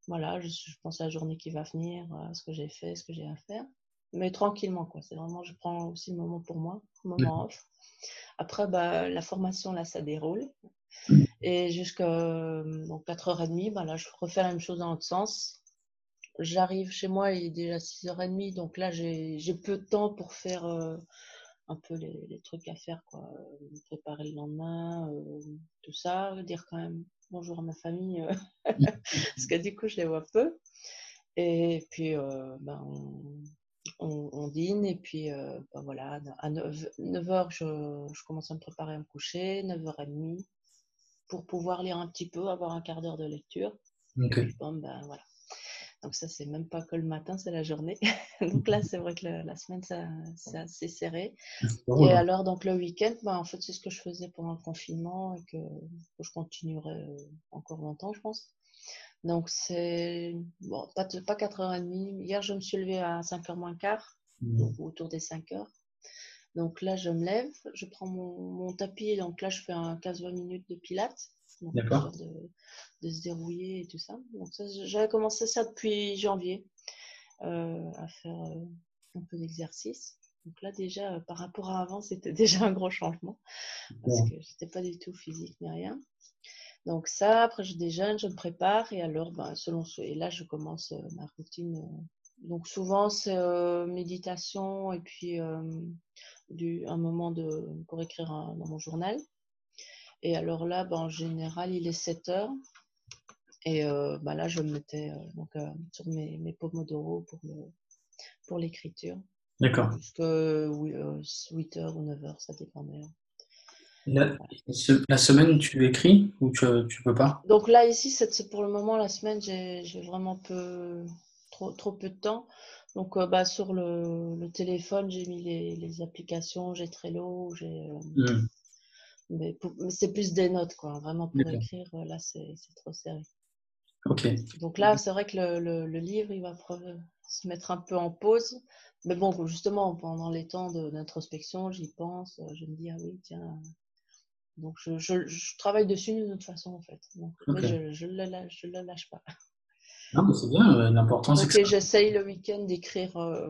voilà, je, je, pense à la journée qui va venir, à ce que j'ai fait, ce que j'ai à faire mais tranquillement, quoi. C'est vraiment, je prends aussi le moment pour moi, le moment off. Après, bah, la formation, là, ça déroule. Mmh. Et jusqu'à 4h30, bah, là, je refais la même chose dans l'autre sens. J'arrive chez moi, il est déjà 6h30, donc là, j'ai peu de temps pour faire euh, un peu les, trucs à faire, quoi. Préparer le lendemain, euh, tout ça, dire quand même bonjour à ma famille, euh, mmh. parce que du coup, je les vois peu. Et puis, ben, on, dîne et puis euh, bah, voilà, à 9, h je, commence à me préparer à me coucher, 9h30 pour pouvoir lire un petit peu, avoir un quart d'heure de lecture. ben, voilà. Donc ça, c'est même pas que le matin, c'est la journée. donc là, c'est vrai que la, semaine, c'est assez serré. Et alors, donc le week-end, ben, en fait, c'est ce que je faisais pendant le confinement et que, je continuerai euh, encore longtemps, je pense. Donc, c'est bon, pas, pas 4h30. Hier, je me suis levée à 5h moins quart, mmh. autour des 5h. Donc là, je me lève, je prends mon, tapis. Donc là, je fais un 15-20 minutes de pilates. D'accord. De, se dérouiller et tout ça. Donc, j'avais commencé ça depuis janvier, euh, à faire euh, un peu d'exercice. Donc là, déjà, euh, par rapport à avant, c'était déjà un gros changement. Parce que je n'étais pas du tout physique ni rien. Donc ça, après je déjeune, je me prépare et alors, ben, selon ce... Et là, je commence euh, ma routine. Euh. Donc souvent, c'est euh, méditation et puis du, un moment de, pour écrire dans mon journal. Et alors là, ben, en général, il est 7 heures. Et ben, là, je me mettais donc, sur mes, mes pomodoro pour, pour l'écriture. D'accord. Jusqu'à 8 heures ou 9 heures, ça dépend la, la, semaine, tu écris ou tu, tu peux pas? Donc là, ici, c'est pour le moment, la semaine, j'ai vraiment peu, trop, trop peu de temps. Donc euh, bah, sur le, le téléphone, j'ai mis les, les applications, j'ai Trello, j'ai. Euh, hmm. Mais, c'est plus des notes, quoi. Vraiment pour écrire, euh, là, c'est trop sérieux. Ok. Donc là, c'est vrai que le, le, le, livre, il va se mettre un peu en pause. Mais bon, justement, pendant les temps d'introspection, j'y pense. Je me dis, ah oui, tiens, donc, je, je, travaille dessus d'une autre façon, en fait. Mais je ne le, lâche, le lâche pas. Non, mais c'est bien. L'important, c'est que. j'essaye le week-end d'écrire. Euh,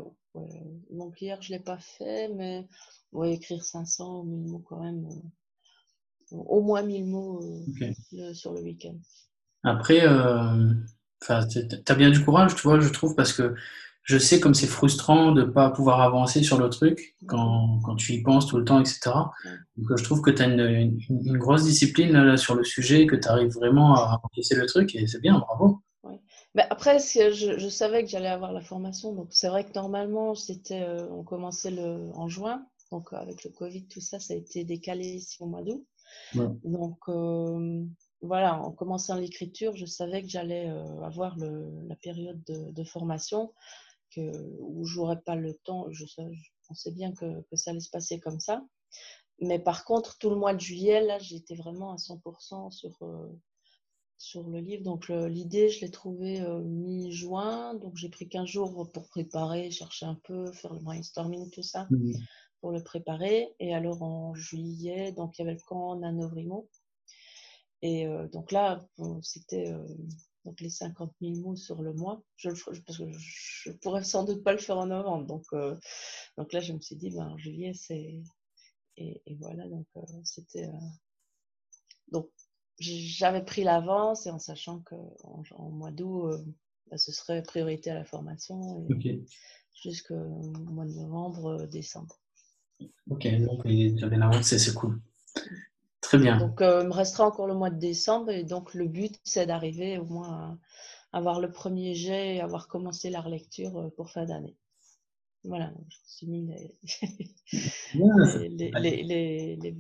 donc, hier, je ne l'ai pas fait, mais ouais, écrire 500 ou 1000 mots quand même. Euh, au moins 1000 mots euh, sur le week-end. Après, tu as bien du courage, tu vois, je trouve, parce que je sais comme c'est frustrant de ne pas pouvoir avancer sur le truc quand, quand, tu y penses tout le temps, etc. Donc, euh, je trouve que tu as une, une, grosse discipline là, sur le sujet, que tu arrives vraiment à encaisser le truc et c'est bien, bravo. Mais après, je, je, savais que j'allais avoir la formation, donc c'est vrai que normalement, c'était, euh, on commençait le, en juin, donc avec le Covid, tout ça, ça a été décalé ici au mois d'août. Donc, euh, voilà, en commençant l'écriture, je savais que j'allais avoir le, la période de, de formation que, où j'aurais pas le temps. Je, pensais bien que, que, ça allait se passer comme ça. Mais par contre, tout le mois de juillet, là, j'étais vraiment à 100% sur, euh, sur le livre. Donc, l'idée, je l'ai trouvée euh, mi-juin. Donc, j'ai pris 15 jours pour préparer, chercher un peu, faire le brainstorming, tout ça, mmh. pour le préparer. Et alors, en juillet, donc, il y avait le camp Nanovrimo. Et euh, donc là, c'était donc les 50 000 mots sur le mois. Je le parce que je pourrais sans doute pas le faire en novembre. Donc, euh, donc là, je me suis dit, ben, en juillet, c'est. Et, voilà, donc euh, c'était. Euh, donc j'avais pris l'avance et en sachant qu'en en, mois d'août, ben, ce serait priorité à la formation jusqu'au mois de novembre, décembre. Ok, donc j'avais l'avance et c'est cool. Très bien. Donc, euh, il me restera encore le mois de décembre. Et donc, le but, c'est d'arriver au moins à avoir le premier jet et avoir commencé la relecture euh, pour fin d'année. Voilà, je suis mis les, les, les, les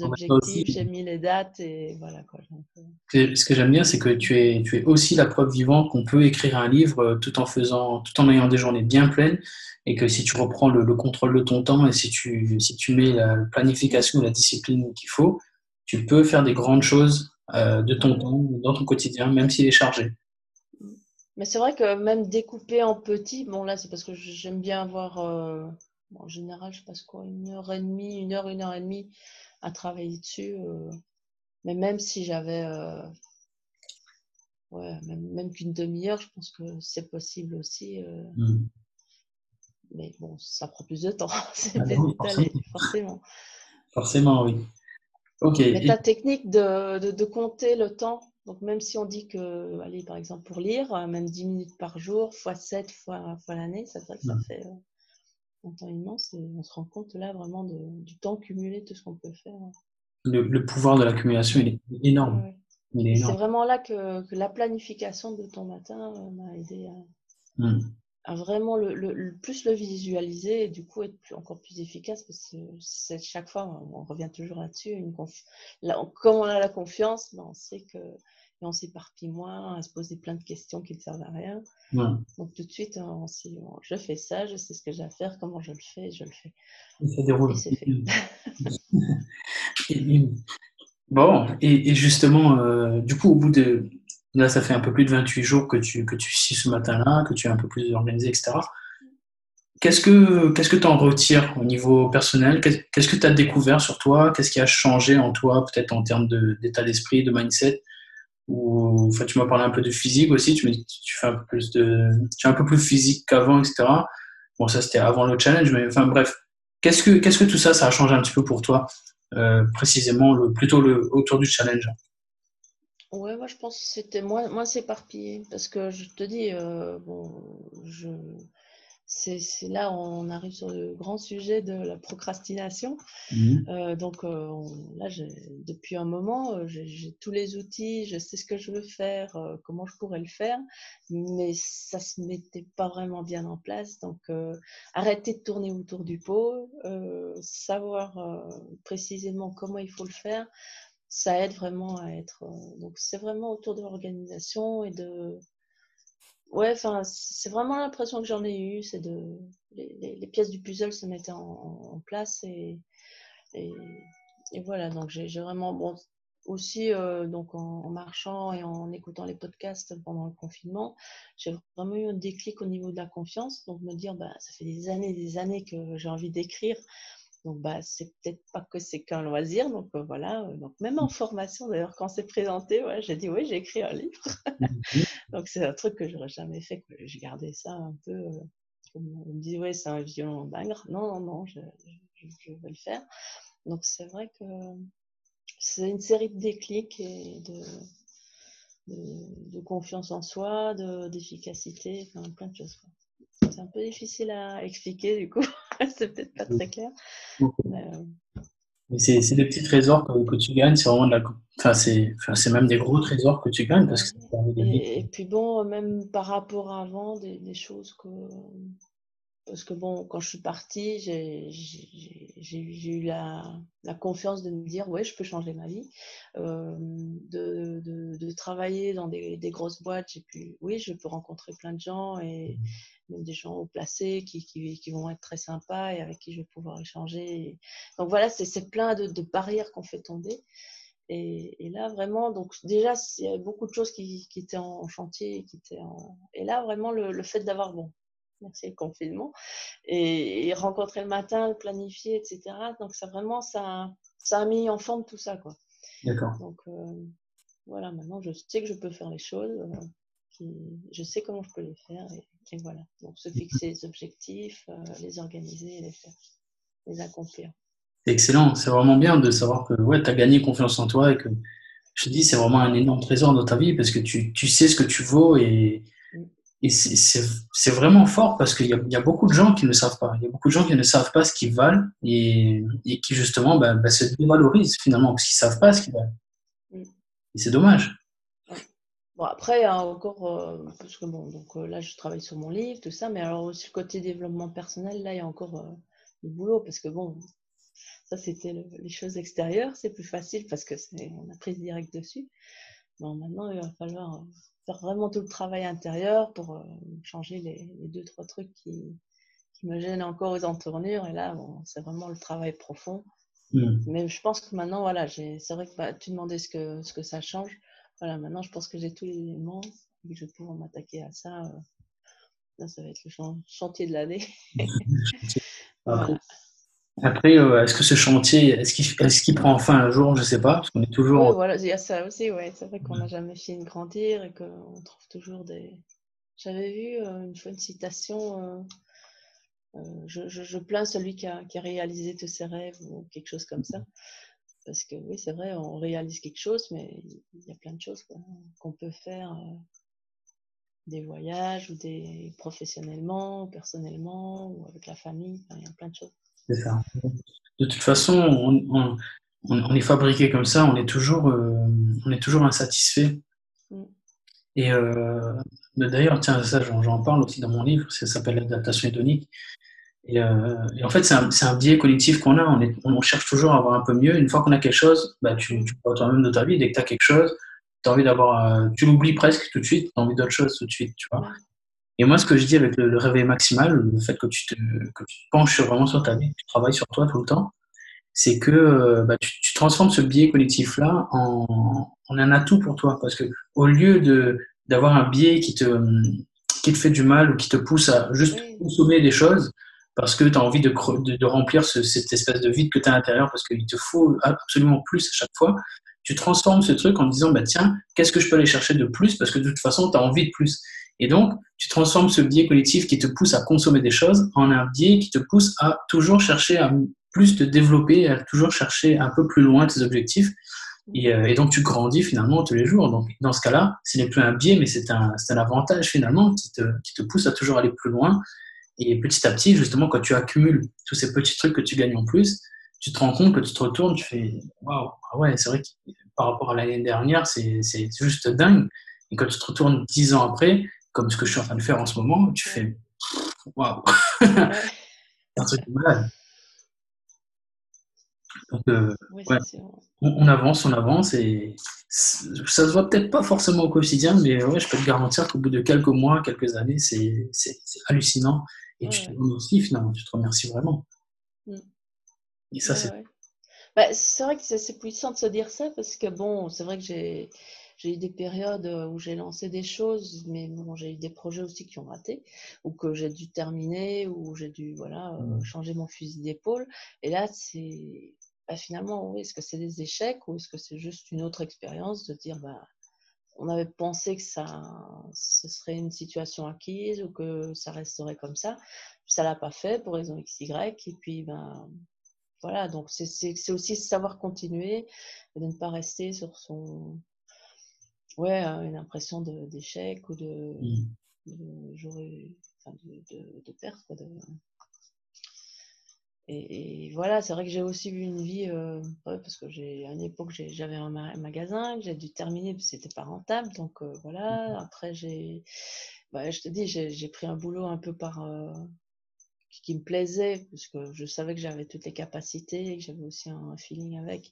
objectifs, j'ai mis les dates et voilà. Quoi. Euh, ce que j'aime bien, c'est que tu es, tu es aussi la preuve vivante qu'on peut écrire un livre euh, tout en faisant, tout en ayant des journées bien pleines et que si tu reprends le, contrôle de ton temps et si tu, si tu mets la planification, la discipline qu'il faut, tu peux faire des grandes choses euh, de ton temps, dans ton quotidien, même s'il est chargé. Mais c'est vrai que même découper en petits, bon là c'est parce que j'aime bien avoir, en général je passe quoi, une heure et demie, une heure, une heure et demie à travailler dessus. Euh, mais même si j'avais euh, ouais, même, même qu'une demi-heure, je pense que c'est possible aussi. Euh. Mmh. Mais bon, ça prend plus de temps. c'est ah forcément. forcément. oui. Ok. Mais ta technique de, de, compter le temps, donc même si on dit que, allez, par exemple, pour lire, même 10 minutes par jour, fois 7 fois, fois l'année, ça, ça, ça mmh. fait un temps immense et on se rend compte là vraiment de, du temps cumulé, tout ce qu'on peut faire. Le, pouvoir de l'accumulation, il est énorme. C'est vraiment là que, que, la planification de ton matin euh, m'a aidé à, hmm. à vraiment le, le, plus le visualiser et du coup être plus, encore plus efficace parce que c'est chaque fois, on revient toujours là-dessus, une comme on a la confiance, ben on sait que et on s'éparpille moins à se poser plein de questions qui ne servent à rien. Donc tout de suite, on, je fais ça, je sais ce que j'ai à faire, comment je le fais, je le fais. Et ça déroule. c'est fait. bon, et, justement, euh, du coup, au bout de, Là, ça fait un peu plus de 28 jours que tu, que tu suis ce matin-là, que tu es un peu plus organisé, etc. Qu'est-ce que qu'est-ce que tu en retires au niveau personnel? Qu'est-ce que tu as découvert sur toi? Qu'est-ce qui a changé en toi, peut-être en termes d'état d'esprit, de mindset? Ou enfin, tu m'as parlé un peu de physique aussi. Tu me dis tu fais un peu plus de, tu es un peu plus physique qu'avant, etc. Bon, ça c'était avant le challenge, mais enfin bref, qu'est-ce que qu'est-ce que tout ça, ça a changé un petit peu pour toi, euh, précisément le, plutôt le autour du challenge? Ouais, moi je pense que c'était moins, moins s'éparpiller parce que je te dis, euh, bon, je c'est là on arrive sur le grand sujet de la procrastination. Mmh. Euh, donc euh, là, depuis un moment, euh, j'ai tous les outils, je sais ce que je veux faire, comment je pourrais le faire, mais ça se mettait pas vraiment bien en place. Donc arrêter de tourner autour du pot, savoir précisément comment il faut le faire, ça aide vraiment à être. donc c'est vraiment autour de l'organisation et de Ouais, enfin, c'est vraiment l'impression que j'en ai eu, c'est de les, pièces du puzzle se mettaient en, place et, et, voilà. Donc j'ai vraiment bon aussi euh, donc en, marchant et en écoutant les podcasts pendant le confinement, j'ai vraiment eu un déclic au niveau de la confiance. Donc me dire bah ça fait des années, des années que j'ai envie d'écrire. Donc, bah, c'est peut-être pas que c'est qu'un loisir. Donc, euh, voilà. Euh, donc, même en formation, d'ailleurs, quand c'est présenté, ouais, j'ai dit oui, j'ai écrit un livre. Mhm. donc, c'est un truc que j'aurais jamais fait. J'ai gardé ça un peu. Euh, comme on me dit, oui, c'est un violon d'ingre. Non, non, non, je, je, vais le faire. Donc, c'est vrai que c'est une série de déclics et de, de, confiance en soi, d'efficacité, enfin, plein de choses. C'est un peu difficile à expliquer, du coup. c'est peut-être pas très clair. Euh, mais, c'est, des petits trésors que, tu gagnes, c'est vraiment de la. Enfin, c'est, c'est même des gros trésors que tu gagnes parce que et, et, puis bon, même par rapport à avant, des, des choses que parce que bon, quand je suis partie, j'ai eu la, la, confiance de me dire, ouais, je peux changer ma vie, euh, de, de, de, travailler dans des, des grosses boîtes. J'ai pu, oui, je peux rencontrer plein de gens et mmh. Même des gens haut placés qui, qui, qui, vont être très sympas et avec qui je vais pouvoir échanger. Donc voilà, c'est plein de, de barrières qu'on fait tomber. Et, et, là, vraiment, donc déjà, il y avait beaucoup de choses qui, qui étaient en chantier, qui étaient en... et là, vraiment, le, le fait d'avoir bon, merci le confinement, et, rencontrer le matin, le planifier, etc. Donc ça vraiment, ça, ça a mis en forme tout ça, quoi. D'accord. Donc euh, voilà, maintenant je sais que je peux faire les choses, euh, je sais comment je peux les faire, et, voilà. Donc se fixer les objectifs, euh, les organiser et les faire, les accomplir. C'est excellent, c'est vraiment bien de savoir que ouais, tu as gagné confiance en toi et que je te dis, c'est vraiment un énorme trésor dans ta vie parce que tu, tu sais ce que tu vaux et, et c'est vraiment fort parce qu'il y, y, a beaucoup de gens qui ne savent pas. Il y a beaucoup de gens qui ne savent pas ce qu'ils valent et, et qui justement bah, bah, se dévalorisent finalement parce qu'ils ne savent pas ce qu'ils valent. Mm. Et c'est dommage. Bon, après, il y a encore, euh, parce que bon, donc euh, là, je travaille sur mon livre, tout ça, mais alors aussi le côté développement personnel, là, il y a encore euh, du boulot parce que bon, ça, c'était les choses extérieures, c'est plus facile parce que on a prise direct dessus. Bon, maintenant, il va falloir faire vraiment tout le travail intérieur pour changer les, deux, trois trucs qui, qui, me gênent encore aux entournures. Et là, bon, c'est vraiment le travail profond. Hmm. Mais je pense que maintenant, voilà, c'est vrai que bah, tu demandais ce que, ce que ça change. Voilà, maintenant, je pense que j'ai tous les éléments et que je vais pouvoir m'attaquer à ça. Euh, là, ça va être le chantier de l'année. voilà. Après, euh, est-ce que ce chantier, est-ce qu'il est prend fin un jour? Je ne sais pas, parce qu'on est toujours. Oui, voilà, il y a ça aussi, ouais. C'est vrai qu'on n'a jamais fini de grandir et qu'on trouve toujours des. J'avais vu euh, une fois une citation euh, je, je, plains celui qui a, qui a, réalisé tous ses rêves ou quelque chose comme ça. Parce que oui, c'est vrai, on réalise quelque chose, mais il y a plein de choses qu'on peut faire, des voyages ou des professionnellement, personnellement, ou avec la famille. il y a plein de choses. C'est ça. De toute façon, on, on, est fabriqué comme ça, on est toujours, euh, on est toujours insatisfait. Mm. Et euh, d'ailleurs, tiens, ça, j'en parle aussi dans mon livre, ça s'appelle l'adaptation hédonique. Et, euh, et, en fait, c'est un, un, biais collectif qu'on a, on, est, on, cherche toujours à avoir un peu mieux. Une fois qu'on a quelque chose, bah, tu, tu parles toi-même de ta vie, dès que tu as quelque chose, as envie d'avoir, tu l'oublies presque tout de suite, tu as envie d'autre chose tout de suite, tu vois. Et moi, ce que je dis avec le, réveil maximal, le fait que tu, te, que tu penches vraiment sur ta vie, que tu travailles sur toi tout le temps, c'est que euh, bah, tu, transformes ce biais cognitif-là en, un atout pour toi. Parce que au lieu de d'avoir un biais qui te, qui te fait du mal ou qui te pousse à juste consommer des choses, parce que tu as envie de, remplir cette espèce de vide que tu as à l'intérieur, parce qu'il te faut absolument plus à chaque fois, tu transformes ce truc en disant, bah, tiens, qu'est-ce que je peux aller chercher de plus Parce que de toute façon, tu as envie de plus. Et donc, tu transformes ce biais collectif qui te pousse à consommer des choses en un biais qui te pousse à toujours chercher à plus te développer, à toujours chercher un peu plus loin tes objectifs. Et, euh, donc, tu grandis finalement tous les jours. Donc, dans ce cas-là, ce n'est plus un biais, mais c'est un, avantage finalement qui te pousse à toujours aller plus loin. Et petit à petit, justement, quand tu accumules tous ces petits trucs que tu gagnes en plus, tu te rends compte que tu te retournes, tu fais waouh, ah ouais, c'est vrai que par rapport à l'année dernière, c'est juste dingue. Et quand tu te retournes dix ans après, comme ce que je suis en train de faire en ce moment, tu fais waouh, c'est un truc de malade. Donc, euh, on, avance, on avance et ça se voit peut-être pas forcément au quotidien, mais ouais, je peux te garantir qu'au bout de quelques mois, quelques années, c'est hallucinant. Et tu te remercies finalement, tu te vraiment. Mm. Et ça, c'est. Bah, c'est vrai que c'est assez puissant de se dire ça parce que bon, c'est vrai que j'ai j'ai eu des périodes euh, où j'ai lancé des choses, mais bon, j'ai eu des projets aussi qui ont raté, ou que j'ai dû terminer, ou j'ai dû voilà, euh, mmh. changer mon fusil d'épaule. Et là, c'est bah, finalement, oui, est-ce que c'est des échecs ou est-ce que c'est juste une autre expérience de dire, bah, on avait pensé que ça, ce serait une situation acquise ou que ça resterait comme ça. Ça l'a pas fait pour raison X, Y. Et puis, ben, voilà, donc c'est aussi savoir continuer et de ne pas rester sur son, ouais, une impression d'échec ou de, mmh. de, enfin de, de, perte. Quoi, et, voilà, c'est vrai que j'ai aussi eu une vie, euh, parce que j'ai à une époque j'avais un, magasin que j'ai dû terminer parce que c'était pas rentable. Donc euh, voilà, mmh après j'ai, bah, je te dis, j'ai pris un boulot un peu par euh, qui, me plaisait parce que je savais que j'avais toutes les capacités et que j'avais aussi un, feeling avec.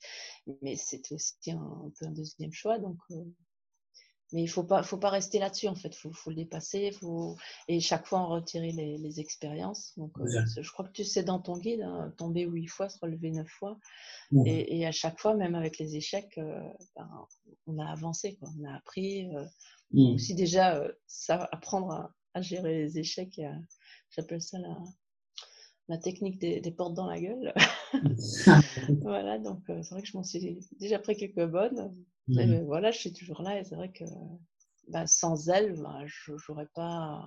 Mais c'était aussi un, un, peu un deuxième choix. Donc mais il ne faut pas, faut pas rester là-dessus, en fait. Il faut, faut, le dépasser. Faut... Et chaque fois, en retirer les, les expériences. Donc, euh, je crois que tu sais dans ton guide, hein, tomber huit fois, se relever neuf fois. Et, et, à chaque fois, même avec les échecs, euh, ben, on a avancé. Quoi. On a appris. Euh, Aussi, déjà, ça, apprendre à, à, gérer les échecs. J'appelle ça la, la technique des, des, portes dans la gueule. voilà, donc c'est vrai que je m'en suis déjà pris quelques bonnes. Mmh. voilà, je suis toujours là et c'est vrai que bah, sans elle, bah, je n'aurais pas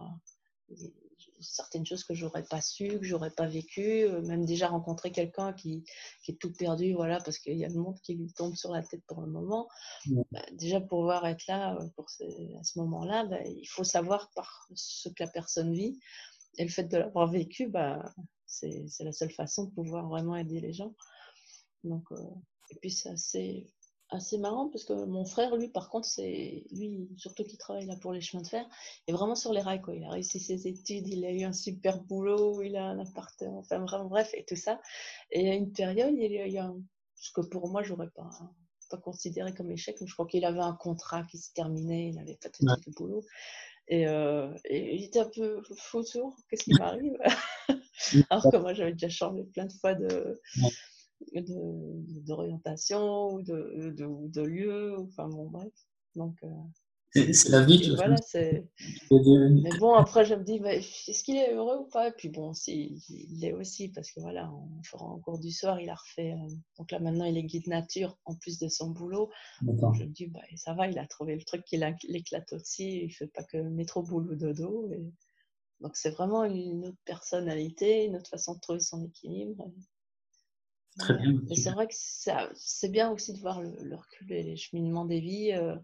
certaines choses que j'aurais pas su, que j'aurais pas vécu, même déjà rencontrer quelqu'un qui, qui, est tout perdu, voilà, parce qu'il y a le monde qui lui tombe sur la tête pour le moment. Mmh. Bah, déjà pouvoir être là pour à ce moment-là, bah, il faut savoir par ce que la personne vit et le fait de l'avoir vécu, bah, c'est la seule façon de pouvoir vraiment aider les gens. Donc, et puis c'est assez assez marrant parce que mon frère, lui, par contre, c'est lui, surtout qui travaille là pour les chemins de fer, est vraiment sur les rails. Quoi. Il a réussi ses études, il a eu un super boulot, il a un appartement, enfin vraiment, bref, et tout ça. Et à une période, il y a eu un, ce que pour moi, j'aurais pas, pas considéré comme échec, mais je crois qu'il avait un contrat qui se terminait, il n'avait pas tout de boulot. Et, euh, et, il était un peu fou qu'est-ce qui m'arrive? Alors que moi, j'avais déjà changé plein de fois de d'orientation ou de, de, de, lieu, enfin bon, bref. Donc, euh, c'est la vie. Voilà, c'est. Mais bon, après, je me dis, est-ce qu'il est heureux ou pas? Et puis bon, si, il l'est aussi, parce que voilà, en cours du soir, il a refait. Euh, donc là, maintenant, il est guide nature en plus de son boulot. Donc je me dis, bah, ça va, il a trouvé le truc qui l'éclate aussi. Il fait pas que métro, boulot, dodo. Et... Donc c'est vraiment une autre personnalité, une autre façon de trouver son équilibre. Très bien. Mais c'est vrai que c'est bien aussi de voir le, recul et les cheminements des vies. Euh,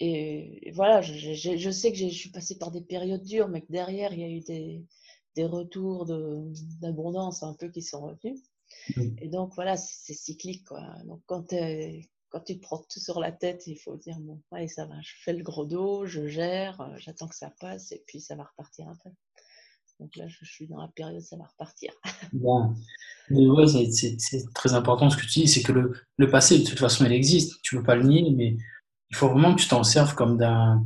et, voilà, je, je, sais que je suis passée par des périodes dures, mais que derrière, il y a eu des, des retours d'abondance un peu qui sont revenus. Et donc, voilà, c'est cyclique. Quoi. Donc, quand, quand tu te prends tout sur la tête, il faut dire, bon, allez, ça va, je fais le gros dos, je gère, euh, j'attends que ça passe, et puis ça va repartir après. Donc là, je suis dans la période, ça va repartir. Bon. Mais ouais, c'est très important ce que tu dis, c'est que le, le, passé, de toute façon, il existe. Tu ne peux pas le nier, mais il faut vraiment que tu t'en serves comme d'un.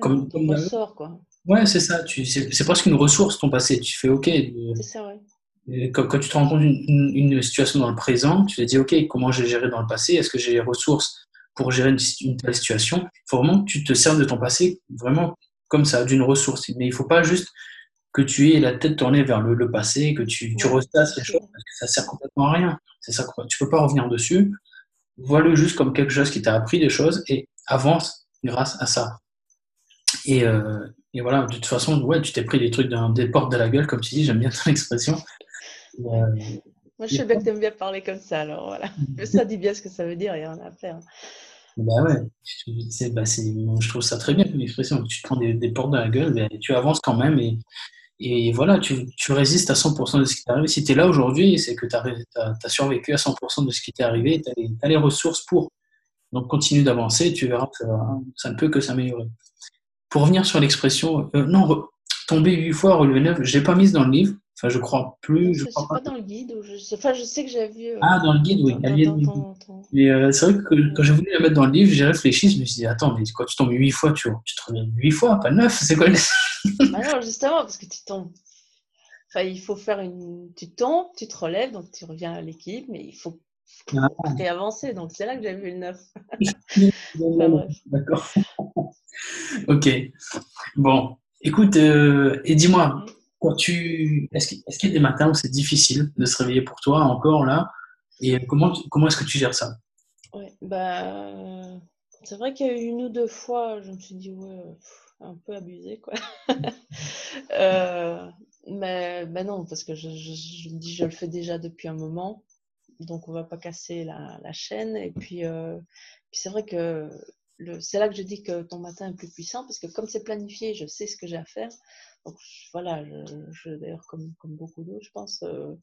comme, ressort, quoi. Ouais, c'est ça. C'est presque une ressource, ton passé. Tu fais OK. C'est ça, ouais. quand, quand, tu te rends compte d'une une situation dans le présent, tu te dis, OK, comment j'ai géré dans le passé? Est-ce que j'ai les ressources pour gérer une, une telle situation? Il faut vraiment que tu te sers de ton passé vraiment comme ça, d'une ressource. Mais il ne faut pas juste que tu aies la tête tournée vers le, passé, que tu, tu ressasses les choses, parce que ça sert complètement à rien. C'est ça, tu peux pas revenir dessus. Vois-le juste comme quelque chose qui t'a appris des choses et avance grâce à ça. Et, euh, et voilà, de toute façon, ouais, tu t'es pris des trucs dans des portes de la gueule, comme tu dis, j'aime bien ton expression. Euh, Moi, je sais bien que tu aimes bien parler comme ça, alors voilà. ça dit bien ce que ça veut dire, il y en a à faire. Bah ouais, bah je trouve ça très bien comme expression. Tu te prends des, des portes de la gueule, mais tu avances quand même et, et voilà, tu, résistes à 100% de ce qui t'est arrivé. Si tu es là aujourd'hui, c'est que tu as, survécu à 100% de ce qui t'est arrivé, tu as, les ressources pour. Donc continue d'avancer, tu verras que ça, ne peut que s'améliorer. Pour revenir sur l'expression, euh, non, tomber 8 fois, relever 9, je l'ai pas mise dans le livre, Enfin, je crois plus. Je, crois pas. dans le guide. je... Enfin, je sais que j'ai vu. Euh, ah, dans le guide, oui. Mais euh, c'est vrai que quand j'ai voulu la mettre dans le livre, j'ai réfléchi. Je me suis dit, attends, mais quand tu tombes 8 fois, tu, tu te relèves 8 fois, pas 9. C'est quoi bah Non, justement, parce que tu tombes. Enfin, il faut faire une. Tu tombes, tu te relèves, donc tu reviens à l'équipe, mais il faut ah. avancer. Donc c'est là que j'ai vu le 9. D'accord. ok. Bon, écoute, euh, et dis-moi, est-ce qu'il y a des matins où c'est difficile de se réveiller pour toi encore là? Et comment, comment est-ce que tu gères ça? Bah, C'est vrai qu'il y a eu une ou deux fois, je me suis dit, ouais, un peu abusé, quoi. euh, mais, non, parce que je, je, dis, je le fais déjà depuis un moment, donc on va pas casser la, chaîne. Et euh, puis c'est vrai que c'est là que je dis que ton matin est plus puissant, parce que comme c'est planifié, je sais ce que j'ai à faire. Donc voilà, je, d'ailleurs comme, comme beaucoup d'autres, je pense, euh,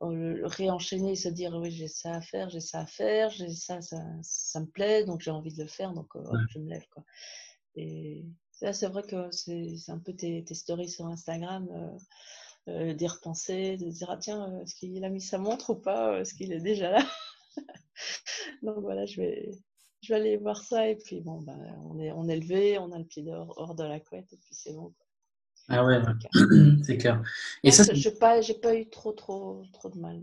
réenchaîner se dire oui j'ai ça à faire, j'ai ça à faire, j'ai ça, ça, ça, me plaît, donc j'ai envie de le faire, donc euh, je me lève quoi. Et là c'est vrai que c'est un peu tes, tes, stories sur Instagram. Euh, euh, d'y repenser, de se dire ah tiens, est-ce qu'il a mis sa montre ou pas, est-ce qu'il est déjà là? Donc voilà, je vais, je vais aller voir ça et puis bon, ben, on est, on est levé, on a le pied dehors, hors de la couette et puis c'est bon. Ah ouais, c'est clair. Et ça, j'ai pas, j'ai pas eu trop, trop, trop de mal.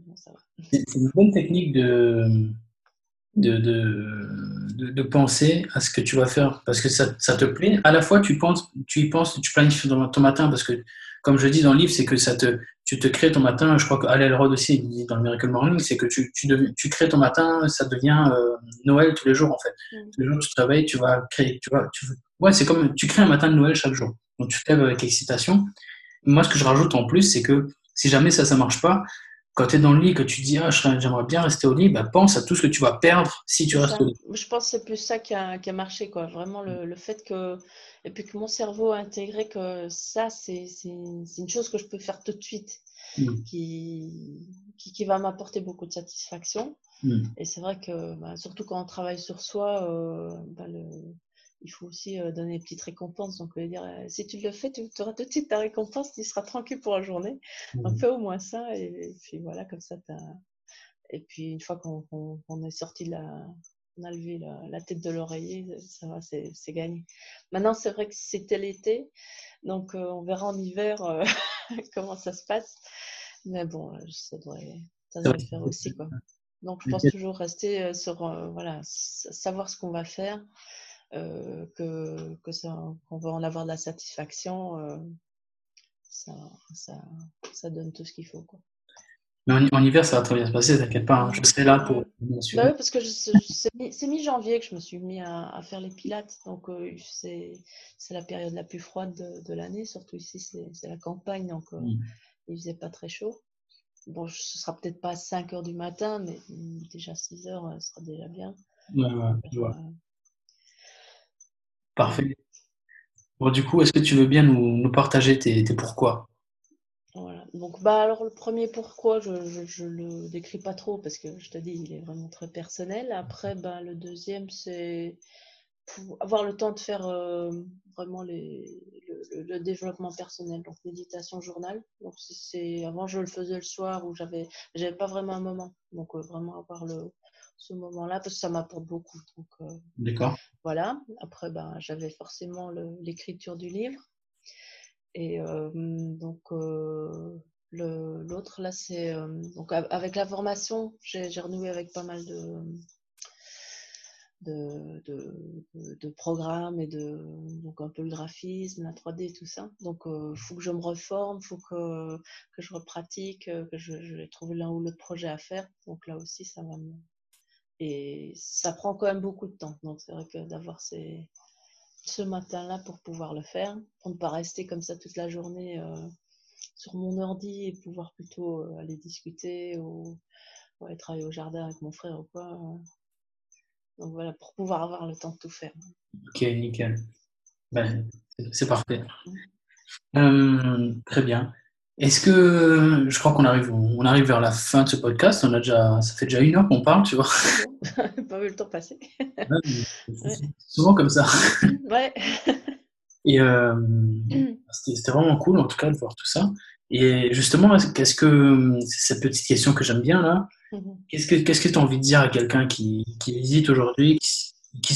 c'est une bonne technique de, de, de, de, penser à ce que tu vas faire parce que ça, ça, te plaît. À la fois, tu penses, tu y penses, tu planifies ton matin parce que, comme je dis dans le livre, c'est que ça te, tu te crées ton matin. Je crois qu'Al Elrod aussi dit dans le Miracle Morning, c'est que tu, tu, tu, crées ton matin, ça devient euh, Noël tous les jours en fait. Mm. Tous les jours, tu te réveilles, tu vas créer, tu vois, tu, ouais, c'est comme tu crées un matin de Noël chaque jour. Donc tu te lèves avec excitation. Moi, ce que je rajoute en plus, c'est que si jamais ça, ça marche pas, quand tu es dans le lit, que tu dis ah, j'aimerais bien rester au lit, bah, pense à tout ce que tu vas perdre si tu restes au lit. Je pense que c'est plus ça qui a, qui a marché, quoi. Vraiment le, le, fait que. Et puis que mon cerveau a intégré que ça, c'est une, une chose que je peux faire tout de suite, mm. qui, qui, qui, va m'apporter beaucoup de satisfaction. Mm. Et c'est vrai que, bah, surtout quand on travaille sur soi, euh, bah, le, il faut aussi euh, donner des petites récompenses. Donc, on dire, euh, si tu le fais, tu auras tout de suite ta récompense, tu seras tranquille pour la journée. Mmh. fait au moins ça. Et, puis voilà, comme ça, as... Et puis, une fois qu'on est sorti de la. On a levé la, tête de l'oreiller, ça va, c'est gagné. Maintenant, c'est vrai que c'était l'été. Donc, euh, on verra en hiver comment ça se passe. Mais bon, ça devrait, ça devrait faire aussi. Quoi. Donc, je pense toujours rester sur. voilà, savoir ce qu'on va faire. Euh, que, que ça, qu'on va en avoir de la satisfaction, euh, ça, ça, ça, donne tout ce qu'il faut. Quoi. Mais en, hiver, ça va très bien se passer, t'inquiète pas. Hein. Je serai là pour. Bah oui, parce que c'est mi-janvier que je me suis mis à, à faire les pilates. Donc, euh, c'est la période la plus froide de, de l'année. Surtout ici, c'est la campagne. Donc, il mm. il faisait pas très chaud. Bon, ce sera peut-être pas à 5 heures du matin, mais déjà 6 heures, ce sera déjà bien. Ouais, ouais. Parfait. Bon, du coup, est-ce que tu veux bien nous, partager tes, pourquoi? Voilà. Donc, bah, alors, le premier pourquoi, je ne le décris pas trop parce que je te dis, il est vraiment très personnel. Après, bah, le deuxième, c'est avoir le temps de faire euh, vraiment le, développement personnel, donc méditation, journal. Donc, c'est avant, je le faisais le soir où j'avais, j'avais pas vraiment un moment. Donc, euh, vraiment avoir le, ce moment-là parce que ça m'apporte beaucoup. Euh, D'accord. Voilà. Après, ben, j'avais forcément l'écriture du livre. Et euh, donc, euh, l'autre, autre. Là, c'est donc avec la formation, j'ai renoué avec pas mal de, de, de, programmes et de donc un peu le graphisme, la 3D, tout ça. Donc, il faut que je me reforme, il faut que, que je repratique, que je, je vais trouver l'un ou l'autre projet à faire. Donc là aussi, ça va me... Et ça prend quand même beaucoup de temps. Donc, c'est vrai que d'avoir ces ce matin-là pour pouvoir le faire, pour ne pas rester comme ça toute la journée euh, sur mon ordi et pouvoir plutôt euh, aller discuter ou travailler au jardin avec mon frère ou quoi. Euh. Donc voilà, pour pouvoir avoir le temps de tout faire. Ok, nickel. Ben, c'est parfait. Mm. très bien. Est-ce que je crois qu'on arrive, on arrive vers la fin de ce podcast. On a déjà, ça fait déjà une heure qu'on parle, tu vois. Pas vu le temps passer. Souvent comme ça. Ouais. Et euh, c'était vraiment cool, en tout cas, de voir tout ça. Et justement, qu'est-ce que cette petite question que j'aime bien là mhm. Qu'est-ce que qu'est-ce que tu as envie de dire à quelqu'un qui, qui hésite aujourd'hui, qui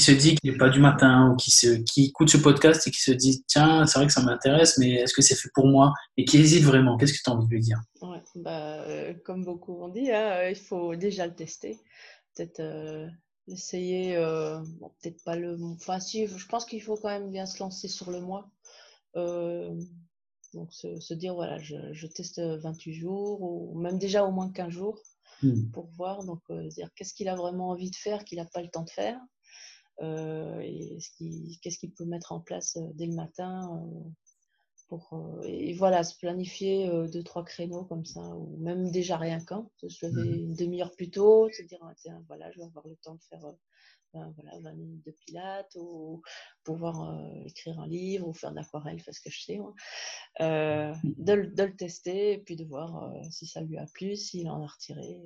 se dit qu'il n'est pas du matin ou qui, se, qui écoute ce podcast et qui se dit tiens, c'est vrai que ça m'intéresse, mais est-ce que c'est fait pour moi Et qui hésite vraiment, qu'est-ce que tu as envie de lui dire? Ouais, bah, euh, Comme beaucoup ont dit, hein, euh, il faut déjà le tester. Peut-être euh, l'essayer, peut-être pas le. Enfin, si, je pense qu'il faut quand même bien se lancer sur le mois. donc, se, dire voilà, je, teste 28 jours ou même déjà au moins 15 jours. Hmm. pour voir, donc dire qu'est-ce qu'il a vraiment envie de faire, qu'il n'a pas le temps de faire, et qu'est-ce qu'il peut mettre en place euh, dès le matin euh, pour, et voilà, se planifier deux, trois créneaux comme ça, ou même déjà rien qu'un, se lever mmh une demi-heure plus tôt, se dire, ah, tiens, voilà, je vais avoir le temps de faire ben, voilà, 20 minutes de pilates, ou pouvoir écrire un livre, ou faire de l'aquarelle, parce que je sais, de, de, le tester, et puis de voir si ça lui a plu, s'il en a retiré.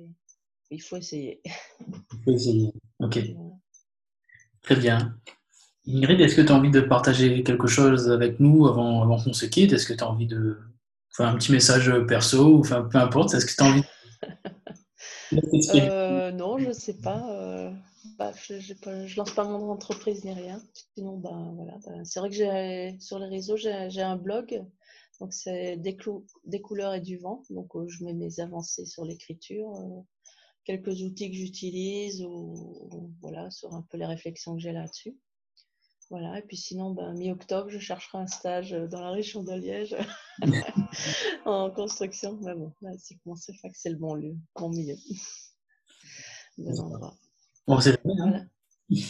Il faut essayer. Il faut essayer, ok. Très bien. Ingrid, est-ce que tu as envie de partager quelque chose avec nous avant, avant qu'on se quitte? Est-ce que tu as envie de faire un petit message perso ou enfin, peu importe Est-ce que tu as envie euh, Non, je ne sais pas. Euh, bah, je ne lance pas mon entreprise ni rien. Sinon, ben, voilà, ben, c'est vrai que sur les réseaux, j'ai un blog. Donc, c'est des, des, couleurs et du vent. Donc, euh, je mets mes avancées sur l'écriture quelques outils que j'utilise ou, voilà, sur un peu les réflexions que j'ai là-dessus. Voilà, et puis sinon, ben, mi-octobre, je chercherai un stage dans la région de Liège en construction. Mais bon, là, c'est comment c'est que c'est le bon lieu, bon milieu. On sait jamais, hein.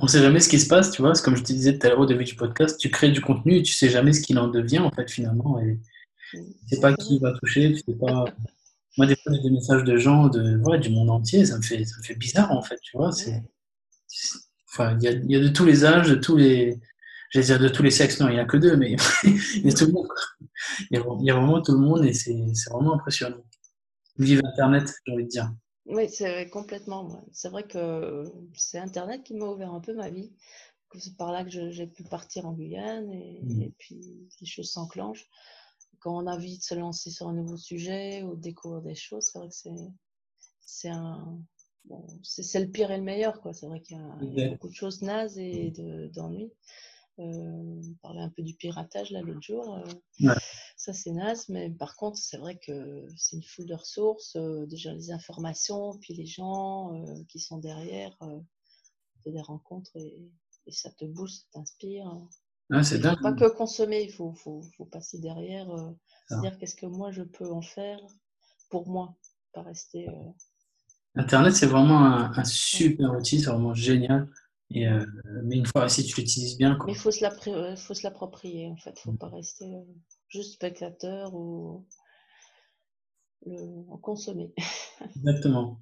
On sait, jamais ce qui se passe, tu vois. C'est comme je te disais tout à l'heure au début du podcast, tu crées du contenu et tu sais jamais ce qu'il en devient, en fait, finalement. Et tu sais pas qui va toucher, tu sais pas. Moi, des fois, j'ai des messages de gens de, ouais, du monde entier, ça me fait, ça me fait bizarre, en fait, tu vois. C'est, enfin, il y a, y a, de tous les âges, de tous les, j'allais dire de tous les sexes, non, il n'y a que deux, mais il y a tout le monde. Il y, a, vraiment tout le monde et c'est, c'est vraiment impressionnant. Vive Internet, j'ai envie de dire. Oui, c'est complètement. C'est vrai que c'est Internet qui m'a ouvert un peu ma vie. C'est par là que j'ai pu partir en Guyane et, mmh. et puis les choses s'enclenchent quand on a envie de se lancer sur un nouveau sujet ou découvrir des choses, c'est vrai que c'est, c'est un. Bon, c'est, le pire et le meilleur. Quoi. C'est vrai qu'il y a, beaucoup de choses nazes et d'ennuis. Euh, on parlait un peu du piratage là l'autre jour. Euh, ça, c'est naze. Mais par contre, c'est vrai que c'est une foule de ressources. Euh, déjà, les informations, puis les gens qui sont derrière. des rencontres et, et, ça te booste, ça t'inspire. Ah, c'est dingue. Pas que consommer, il faut, faut, faut passer derrière, euh, se dire qu'est-ce que moi je peux en faire pour moi, pas rester. Euh, Internet, c'est vraiment un, super outil, c'est vraiment génial. Et, euh, mais une fois, si tu l'utilises bien. Mais il faut se l'approprier, en fait. Il ne faut pas rester juste spectateur ou le, consommer. Exactement.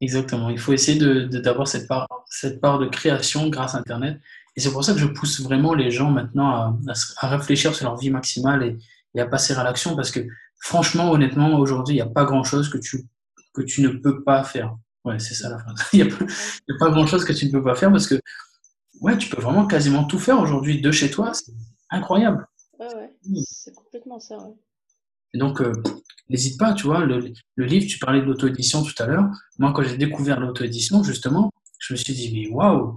Exactement. Il faut essayer d'avoir de, cette, part, cette part de création grâce à Internet. Et c'est pour ça que je pousse vraiment les gens maintenant à, à, réfléchir sur leur vie maximale et, et à passer à l'action parce que franchement, honnêtement, aujourd'hui, il n'y a pas grand-chose que tu, que tu ne peux pas faire. Ouais, c'est ça la phrase. Il n'y a, pas grand-chose que tu ne peux pas faire parce que ouais, tu peux vraiment quasiment tout faire aujourd'hui de chez toi. C'est incroyable. Ouais, ouais. Mmh. C'est complètement ça. Et donc, euh, n'hésite pas, tu vois, le, le livre, tu parlais de l'auto-édition tout à l'heure. Moi, quand j'ai découvert l'auto-édition, justement, je me suis dit, mais waouh,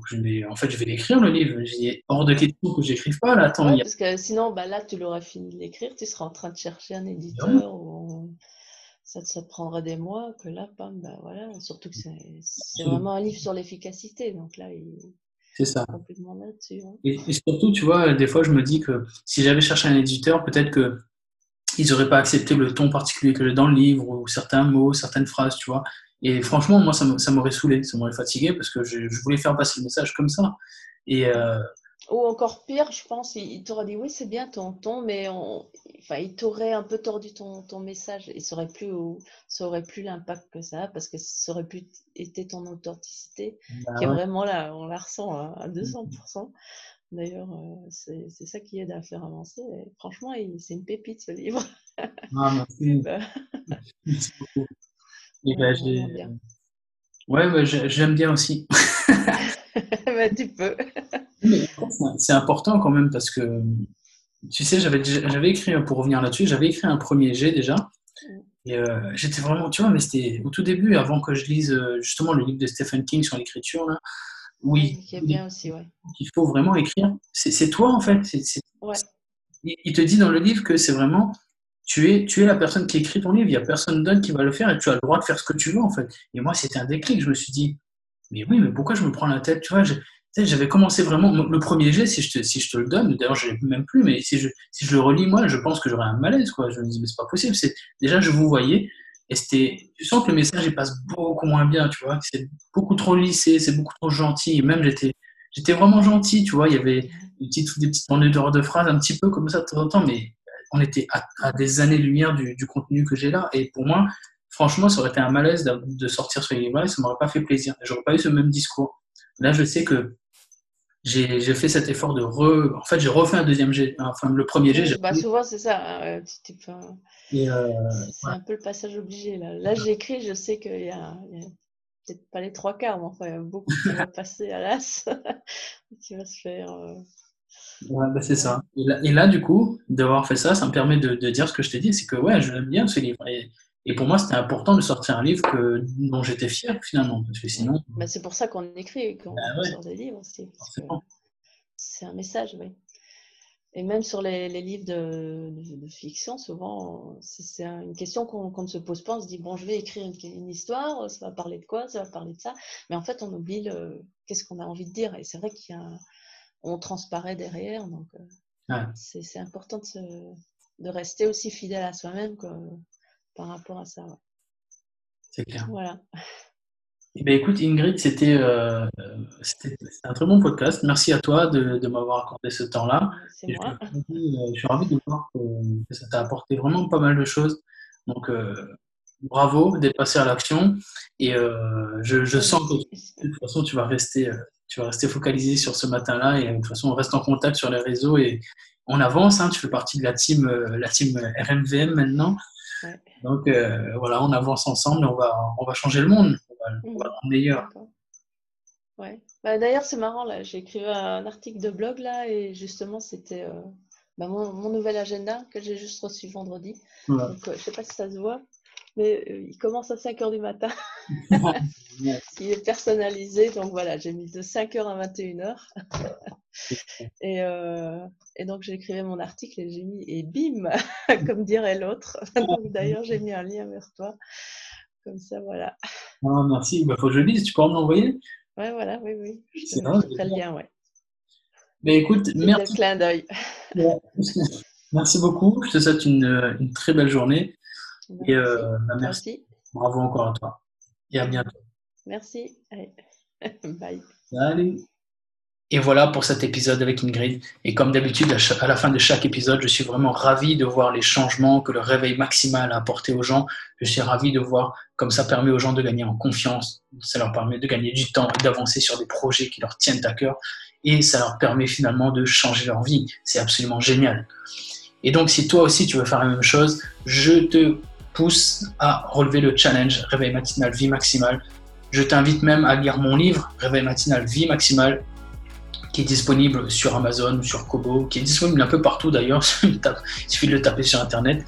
en fait, je vais l'écrire le livre. J'ai hors de question que j'écrive pas là. Attends, Parce que sinon, bah, là, tu l'auras fini de l'écrire, tu seras en train de chercher un éditeur ou ça, ça te prendrait des mois, que là, bam, bah voilà. Surtout que c'est vraiment un livre sur l'efficacité. Donc là, il c'est ça. complètement là-dessus. hein. Et, et surtout, tu vois, des fois, je me dis que si j'avais cherché un éditeur, peut-être que ils n'auraient pas accepté le ton particulier que j'ai dans le livre ou certains mots, certaines phrases, tu vois. Et franchement, moi, ça m'aurait saoulé, ça m'aurait fatigué parce que je, je voulais faire passer le message comme ça. Et euh, Ou encore pire, je pense, il, il t'aurait dit oui, c'est bien ton ton, mais on, enfin, il t'aurait un peu tordu ton, ton message et ça aurait plus, ça aurait plus l'impact que ça a parce que ça aurait pu été ton authenticité bah qui est ouais, vraiment là, on la ressent à, à 200%. D'ailleurs, euh, c'est ça qui aide à faire avancer. Et franchement, il- c'est une pépite ce livre. ah, merci, Bah, merci beaucoup. Et ouais, ben, vraiment j'ai- bien. ouais, ouais, j'ai- j'aime bien aussi. Bah, tu peux. C'est important quand même parce que, tu sais, j'avais j'avais écrit, pour revenir là-dessus, j'avais écrit un premier jet déjà. Et euh, j'étais vraiment, tu vois, mais c'était au tout début, avant que je lise euh, justement le livre de Stephen King sur l'écriture, là, où il, bien aussi, ouais. il faut vraiment écrire. C'est c'est toi, en fait. Ouais. il il te dit dans le livre que c'est vraiment, tu es, tu es la personne qui écrit ton livre, il n'y a personne d'autre qui va le faire et tu as le droit de faire ce que tu veux, en fait. Et moi, c'était un déclic. Je me suis dit, mais oui, mais pourquoi je me prends la tête Tu vois, j'avais commencé vraiment. Le premier jet, si je te, si je te le donne, d'ailleurs, je ne l'ai même plus, mais si je, si je le relis, moi, je pense que j'aurais un malaise, quoi. Je me dis, mais c'est pas possible. C'est, déjà, je vous voyais. Et c'était, tu sens que le message, il passe beaucoup moins bien, tu vois? C'est beaucoup trop lissé, c'est beaucoup trop gentil. Et même, j'étais, j'étais vraiment gentil, tu vois? Il y avait des petites, des petites de phrases un petit peu comme ça de temps en temps, mais on était à, à des années-lumière du, du contenu que j'ai là. Et pour moi, franchement, ça aurait été un malaise de, de sortir ce livre-là et ça m'aurait pas fait plaisir. J'aurais pas eu ce même discours. Là, je sais que j'ai fait cet effort de re. En fait, j'ai refait un deuxième jet. Enfin, le premier jet. Bah, souvent, c'est ça. hein, euh, euh, C'est un peu le passage obligé. Là, là j'écris, je sais qu'il y a, il y a peut-être pas les trois quarts, mais enfin, il y a beaucoup qui va passer à l'as, qui va se faire. euh, ouais, bah, c'est ça. Et là, et là, du coup, d'avoir fait ça, ça me permet de, de dire ce que je t'ai dit c'est que ouais, je l'aime bien ce livre. Et, et pour moi, c'était important de sortir un livre que, dont j'étais fier finalement. Parce que sinon. bah, c'est pour ça qu'on écrit et qu'on Bah ouais. sort des livres Forcément. C'est un message, oui. Et même sur les, les livres de, de- de fiction, souvent, c'est c'est un- une question qu'on qu'on ne se pose pas. On se dit, bon, je vais écrire une, une histoire, ça va parler de quoi, ça va parler de ça. Mais en fait, on oublie qu'est-ce qu'on a envie de dire. Et c'est vrai qu'il y a on transparaît derrière. Donc, euh, Ouais. c'est important de, se- de rester aussi fidèle à soi-même par rapport à ça. ouais. C'est clair. Voilà. Eh ben, écoute, Ingrid, c'était euh, c'était un très bon podcast. Merci à toi de, de m'avoir accordé ce temps-là. Je, euh, je suis ravi de voir que, que ça t'a apporté vraiment pas mal de choses. Donc, euh, bravo d'être passé à l'action. Et euh, je, je sens que de toute façon, tu vas rester, tu vas rester focalisé sur ce matin-là. Et de toute façon, on reste en contact sur les réseaux et on avance. hein. tu fais partie de la team, euh, la team RMVM maintenant. Ouais. Donc, euh, voilà, on avance ensemble et on va, on va changer le monde. On va, on va le rendre meilleur. Ouais. Bah, D'ailleurs, c'est marrant, là, j'ai écrit un article de blog là, et justement, c'était euh, bah, mon, mon nouvel agenda que j'ai juste reçu vendredi. Voilà. Donc, euh, je sais pas si ça se voit, mais euh, il commence à 5 h du matin. Il est personnalisé, donc voilà, j'ai mis de 5 h à 21 h. Et, euh, et donc, écrit mon article et j'ai mis et bim, comme dirait l'autre. D'ailleurs, j'ai mis un lien vers toi. Comme ça, voilà. Ah, merci. Il faut que je lise. Tu pourras me l'envoyer Ouais, voilà, oui, oui. C'est le lien, ouais. Mais écoute, C'était le merci. clin d'œil. Merci beaucoup. Je te souhaite une, une très belle journée. Et Merci. euh, bah, merci. Bravo encore à toi. Et à bientôt. Merci. Allez. Bye. Salut. Et voilà pour cet épisode avec Ingrid. Et comme d'habitude, à, la fin de chaque épisode, je suis vraiment ravi de voir les changements que le réveil maximal a apporté aux gens. Je suis ravi de voir comme ça permet aux gens de gagner en confiance. Ça leur permet de gagner du temps et d'avancer sur des projets qui leur tiennent à cœur. Et ça leur permet finalement de changer leur vie. C'est absolument génial. Et donc, si toi aussi tu veux faire la même chose, je te à relever le challenge Réveil matinal, vie maximale. Je t'invite même à lire mon livre Réveil matinal, vie maximale qui est disponible sur Amazon, sur Kobo, qui est disponible un peu partout d'ailleurs. Il suffit de le taper sur Internet.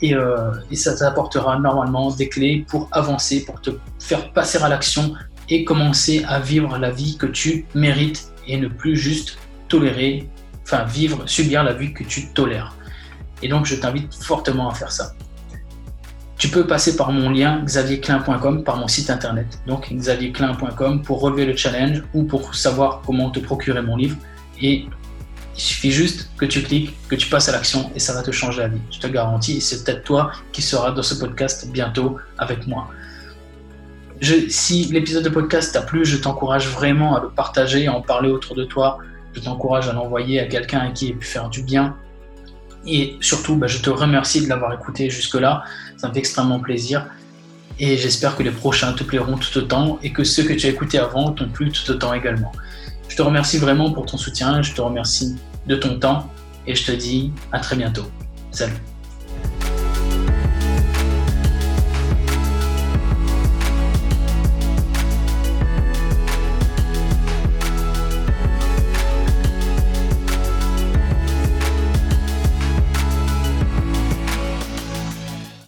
Et, euh, et ça t'apportera normalement des clés pour avancer, pour te faire passer à l'action et commencer à vivre la vie que tu mérites et ne plus juste tolérer, enfin vivre, subir la vie que tu tolères. Et donc je t'invite fortement à faire ça. Tu peux passer par mon lien xavierclin.com, par mon site internet, donc xavierclin.com pour relever le challenge ou pour savoir comment te procurer mon livre. Et il suffit juste que tu cliques, que tu passes à l'action et ça va te changer la vie. Je te garantis, c'est peut-être toi qui seras dans ce podcast bientôt avec moi. Si l'épisode de podcast t'a plu, je t'encourage vraiment à le partager, à en parler autour de toi. Je t'encourage à l'envoyer à quelqu'un qui il pu faire du bien. Et surtout, bah, je te remercie de l'avoir écouté jusque-là. Ça me fait extrêmement plaisir. Et j'espère que les prochains te plairont tout autant et que ceux que tu as écoutés avant t'ont plu tout autant également. Je te remercie vraiment pour ton soutien, je te remercie de ton temps et je te dis à très bientôt. Salut